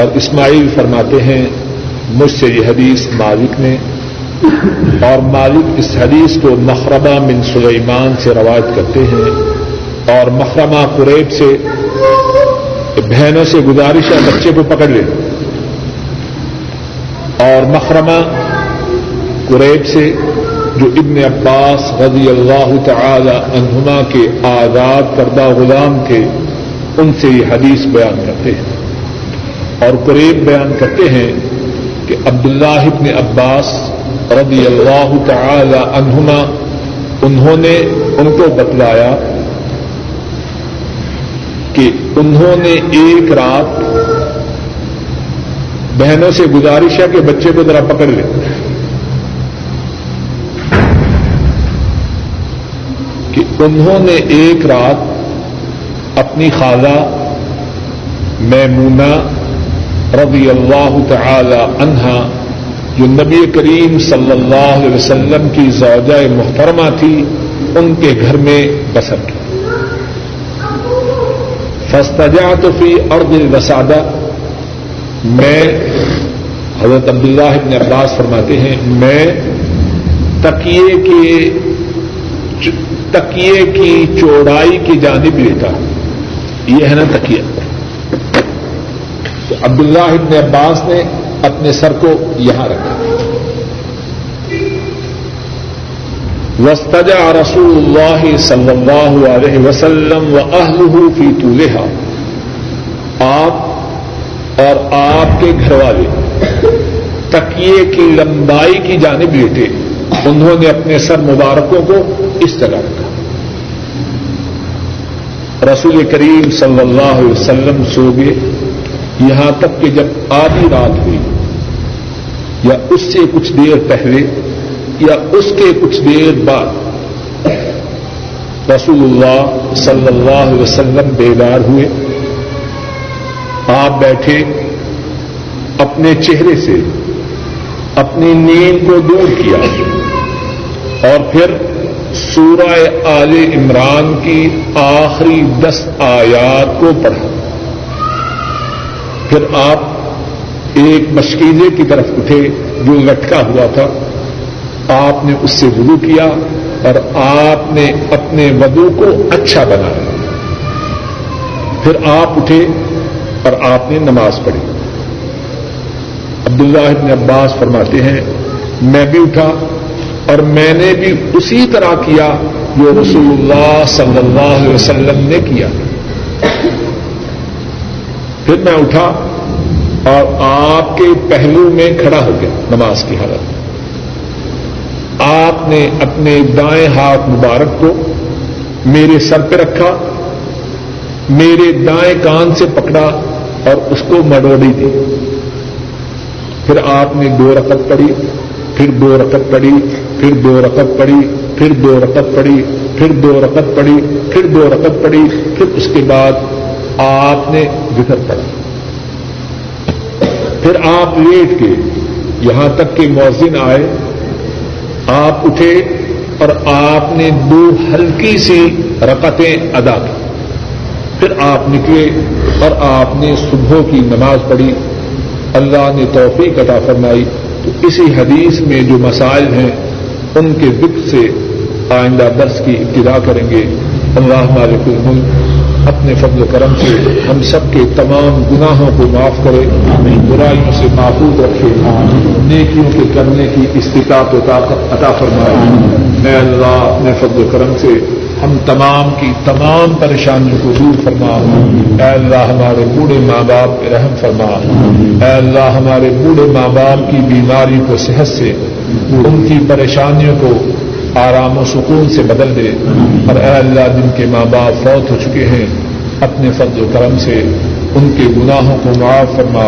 اور اسماعیل فرماتے ہیں، مجھ سے یہ حدیث مالک نے، اور مالک اس حدیث کو مخرمہ من سلیمان سے روایت کرتے ہیں، اور مخرمہ قریب سے بہنوں سے گزارش ہے بچے کو پکڑ لے۔ اور مخرمہ قریب سے جو ابن عباس رضی اللہ تعالی عنہما کے آزاد کردہ غلام کے ان سے یہ حدیث بیان کرتے ہیں۔ اور قریب بیان کرتے ہیں کہ عبداللہ ابن عباس رضی اللہ تعالی عنہما انہوں نے ان کو بتلایا کہ انہوں نے ایک رات بہنوں سے گزارش ہے کہ بچے کو ذرا پکڑ لیں۔ کہ انہوں نے ایک رات اپنی خالہ میمونہ رضی اللہ تعالی عنہا جو نبی کریم صلی اللہ علیہ وسلم کی زوجہ محترمہ تھی، ان کے گھر میں بسر کی۔ فستجات فی ارد وسادہ میں حضرت عبداللہ ابن عباس فرماتے ہیں، میں تکیے کے تکیے کی چوڑائی کی جانب لیتا ہوں۔ یہ ہے نا تکیہ۔ تو عبداللہ ابن عباس نے اپنے سر کو یہاں رکھا۔ وسطجا رسول اللہ صلی اللہ علیہ وسلم و اہل فی طولہا آپ آپ کے گھر والے تکیے کی لمبائی کی جانب لیتے انہوں نے اپنے سر مبارکوں کو اس طرح رکھا۔ رسول کریم صلی اللہ علیہ وسلم سو گئے۔ یہاں تک کہ جب آدھی رات ہوئی یا اس سے کچھ دیر پہلے یا اس کے کچھ دیر بعد رسول اللہ صلی اللہ علیہ وسلم بیدار ہوئے۔ آپ بیٹھے اپنے چہرے سے، اپنی نیند کو دور کیا اور پھر سورہ آل عمران کی آخری دس آیات کو پڑھا۔ پھر آپ ایک مشکیزے کی طرف اٹھے، جو لٹکا ہوا تھا۔ آپ نے اس سے وضو کیا اور آپ نے اپنے وضو کو اچھا بنایا۔ پھر آپ اٹھے اور آپ نے نماز پڑھی۔ عبداللہ ابن عباس فرماتے ہیں، میں بھی اٹھا اور میں نے بھی اسی طرح کیا جو رسول اللہ صلی اللہ علیہ وسلم نے کیا۔ پھر میں اٹھا اور آپ کے پہلو میں کھڑا ہو گیا نماز کی حالت۔ آپ نے اپنے دائیں ہاتھ مبارک کو میرے سر پہ رکھا، میرے دائیں کان سے پکڑا اور اس کو مڈوڑی دی۔ پھر آپ نے دو رقط پڑی پھر دو رقط پڑی پھر دو رقط پڑی پھر دو رقط پڑی پھر دو رقط پڑی پھر دو رقط پڑی پھر اس کے بعد آپ نے ذکر پڑا پھر آپ لیٹ کے یہاں تک کہ موزن آئے، آپ اٹھے اور آپ نے دو ہلکی سی رکتیں ادا کی۔ پھر آپ نکلے اور آپ نے صبح کی نماز پڑھی۔ اللہ نے توفیق عطا فرمائی تو اسی حدیث میں جو مسائل ہیں ان کے ذکر سے آئندہ درس کی ابتدا کریں گے۔ اللہ مالک الملک اپنے فضل و کرم سے ہم سب کے تمام گناہوں کو معاف کرے۔ برائیوں سے محفوظ رکھے۔ نیکیوں کے کرنے کی استطاعت عطا فرمائے۔ اے اللہ اپنے فضل و کرم سے ہم تمام کی تمام پریشانیوں کو دور فرما۔ اے اللہ ہمارے بوڑھے ماں باپ پہ رحم فرما۔ اے اللہ ہمارے بوڑھے ماں باپ کی بیماری کو صحت سے، ان کی پریشانیوں کو آرام و سکون سے بدل دے۔ اور اے اللہ جن کے ماں باپ فوت ہو چکے ہیں اپنے فضل و کرم سے ان کے گناہوں کو معاف فرما،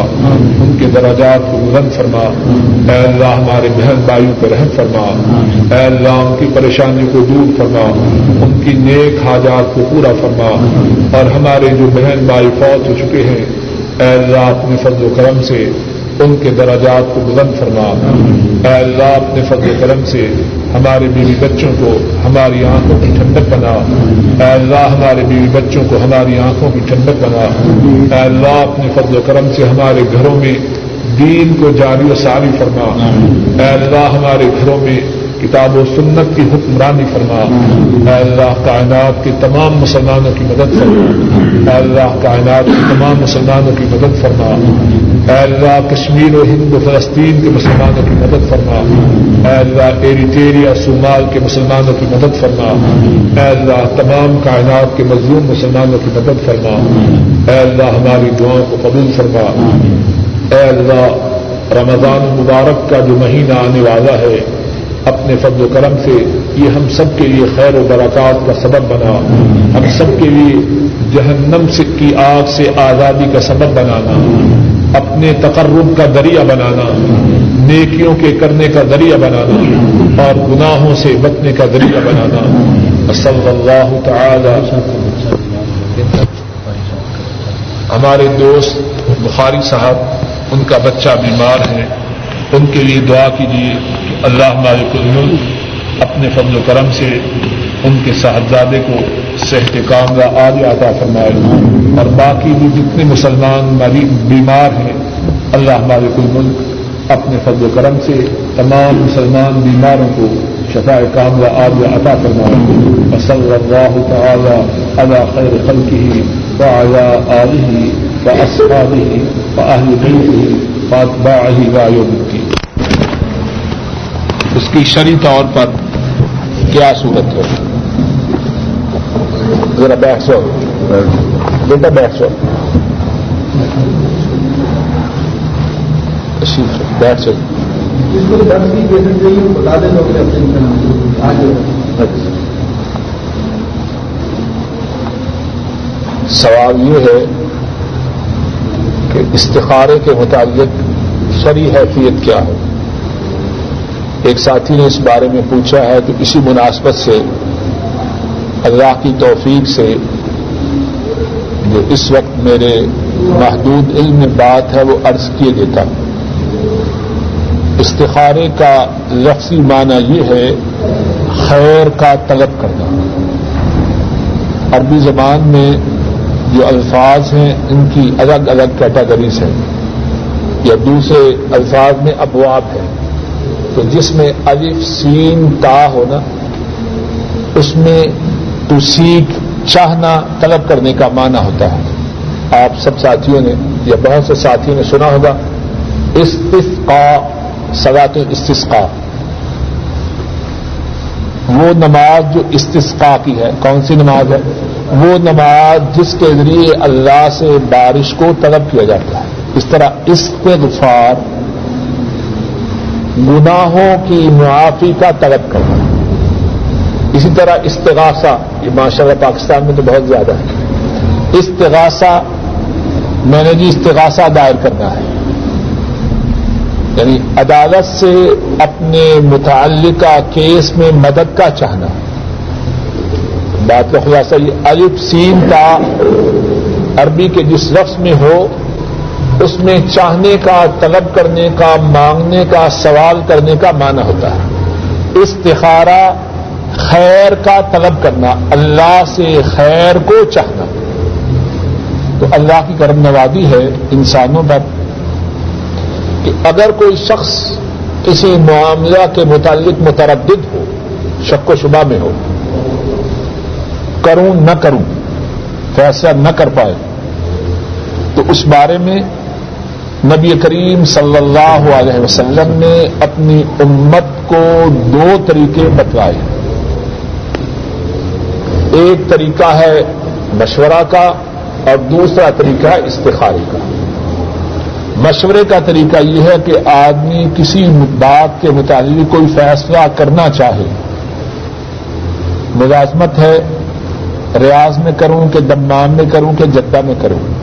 ان کے دراجات کو بلند فرما۔ اے اللہ، ہمارے بہن بھائیوں کو رحم فرما۔ اے اللہ، ان کی پریشانیوں کو دور فرما۔ ان کی نیک حاجات کو پورا فرما۔ اور ہمارے جو بہن بھائی فوت ہو چکے ہیں، اے اللہ، اپنے فضل و کرم سے ان کے دراجات کو بلند فرما۔ اے اللہ، اپنے فضل کرم سے ہمارے بیوی بچوں کو ہماری آنکھوں کی ٹھنڈک بنا۔ اے اللہ، ہمارے بیوی بچوں کو ہماری آنکھوں کی ٹھنڈک بنا۔ اے اللہ، اپنے فضل و کرم سے ہمارے گھروں میں دین کو جاری و ساری فرما۔ اے اللہ، ہمارے گھروں میں کتاب و سنت کی حکمرانی فرما۔ اے اللہ کائنات کے تمام مسلمانوں کی مدد فرما۔ اے اللہ کائنات کے تمام مسلمانوں کی مدد فرما۔ اے اللہ کشمیر و ہند و فلسطین کے مسلمانوں کی مدد فرما۔ اے اللہ ایریٹیریا، صومال کے مسلمانوں کی مدد فرما۔ اے اللہ تمام کائنات کے مظلوم مسلمانوں کی مدد فرما۔ اے اللہ ہماری دعاؤں کو قبول فرما۔ اے اللہ رمضان مبارک کا جو مہینہ آنے والا ہے اپنے فضل و کرم سے یہ ہم سب کے لیے خیر و برکات کا سبب بنا، ہم سب کے لیے جہنم کی آگ سے آزادی کا سبب بنانا، اپنے تقرب کا ذریعہ بنانا، نیکیوں کے کرنے کا ذریعہ بنانا اور گناہوں سے بچنے کا ذریعہ بنانا۔ صلی اللہ تعالی ہمارے دوست بخاری صاحب، ان کا بچہ بیمار ہے۔ ان کے لیے دعا کیجیے کہ اللہ مالک الملک اپنے فضل و کرم سے ان کے صاحبزادے کو صحت کاملہ آج عطا فرمائے اور باقی بھی جتنے مسلمان بیمار ہیں، اللہ مالک الملک اپنے فضل و کرم سے تمام مسلمان بیماروں کو شفا کاملہ آج عطا فرمائے۔ صلی اللہ تعالی اللہ خیر خلقی وعلى آله وأصحابه وأهل بيته وأتباعه ويوم الدين اس کی شری طور پر کیا صورت ہے؟ ذرا بیٹھ سو بیٹا بیٹھ سو بیٹھ سو سوال یہ ہے کہ استخارے کے متعلق شری حیثیت کیا ہے ایک ساتھی نے اس بارے میں پوچھا ہے کہ اسی مناسبت سے اللہ کی توفیق سے جو اس وقت میرے محدود علم میں بات ہے وہ عرض کیے دیتا ہوں۔ استخارے کا لفظی معنی یہ ہے خیر کا طلب کرنا۔ عربی زبان میں جو الفاظ ہیں ان کی الگ الگ کیٹاگریز ہیں۔ یا دوسرے الفاظ میں ابواب ہیں، تو جس میں الف سین تا ہونا، اس میں تو سیکھ چاہنا طلب کرنے کا معنی ہوتا ہے۔ آپ سب ساتھیوں نے یا بہت سے ساتھیوں نے سنا ہوگا استفقا سوات استسقا وہ نماز جو استسقا کی ہے، کون سی نماز ہے؟ وہ نماز جس کے ذریعے اللہ سے بارش کو طلب کیا جاتا ہے۔ اس طرح استغفار گناہوں کی معافی کا طلب کرنا۔ اسی طرح استغاثہ، یہ ماشاء اللہ پاکستان میں تو بہت زیادہ ہے۔ استغاثہ، میں نے جی استغاثہ دائر کرنا ہے۔ یعنی عدالت سے اپنے متعلقہ کیس میں مدد کا چاہنا۔ بات کا خلاصہ یہ الف سین کا عربی کے جس لفظ میں ہو اس میں چاہنے کا، طلب کرنے کا، مانگنے کا، سوال کرنے کا معنی ہوتا ہے۔ استخارہ خیر کا طلب کرنا، اللہ سے خیر کو چاہنا۔ تو اللہ کی کرم نوازی ہے انسانوں پر کہ اگر کوئی شخص کسی معاملہ کے متعلق متردد ہو، شک و شبہ میں ہو، کروں نہ کروں، فیصلہ نہ کر پائے، تو اس بارے میں نبی کریم صلی اللہ علیہ وسلم نے اپنی امت کو دو طریقے بتلائے ایک طریقہ ہے مشورہ کا اور دوسرا طریقہ ہے استخاری کا مشورے کا طریقہ یہ ہے کہ آدمی کسی بات کے متعلق کوئی فیصلہ کرنا چاہے ملازمت ہے، ریاض میں کروں کہ دمام میں کروں کہ جدہ میں کروں۔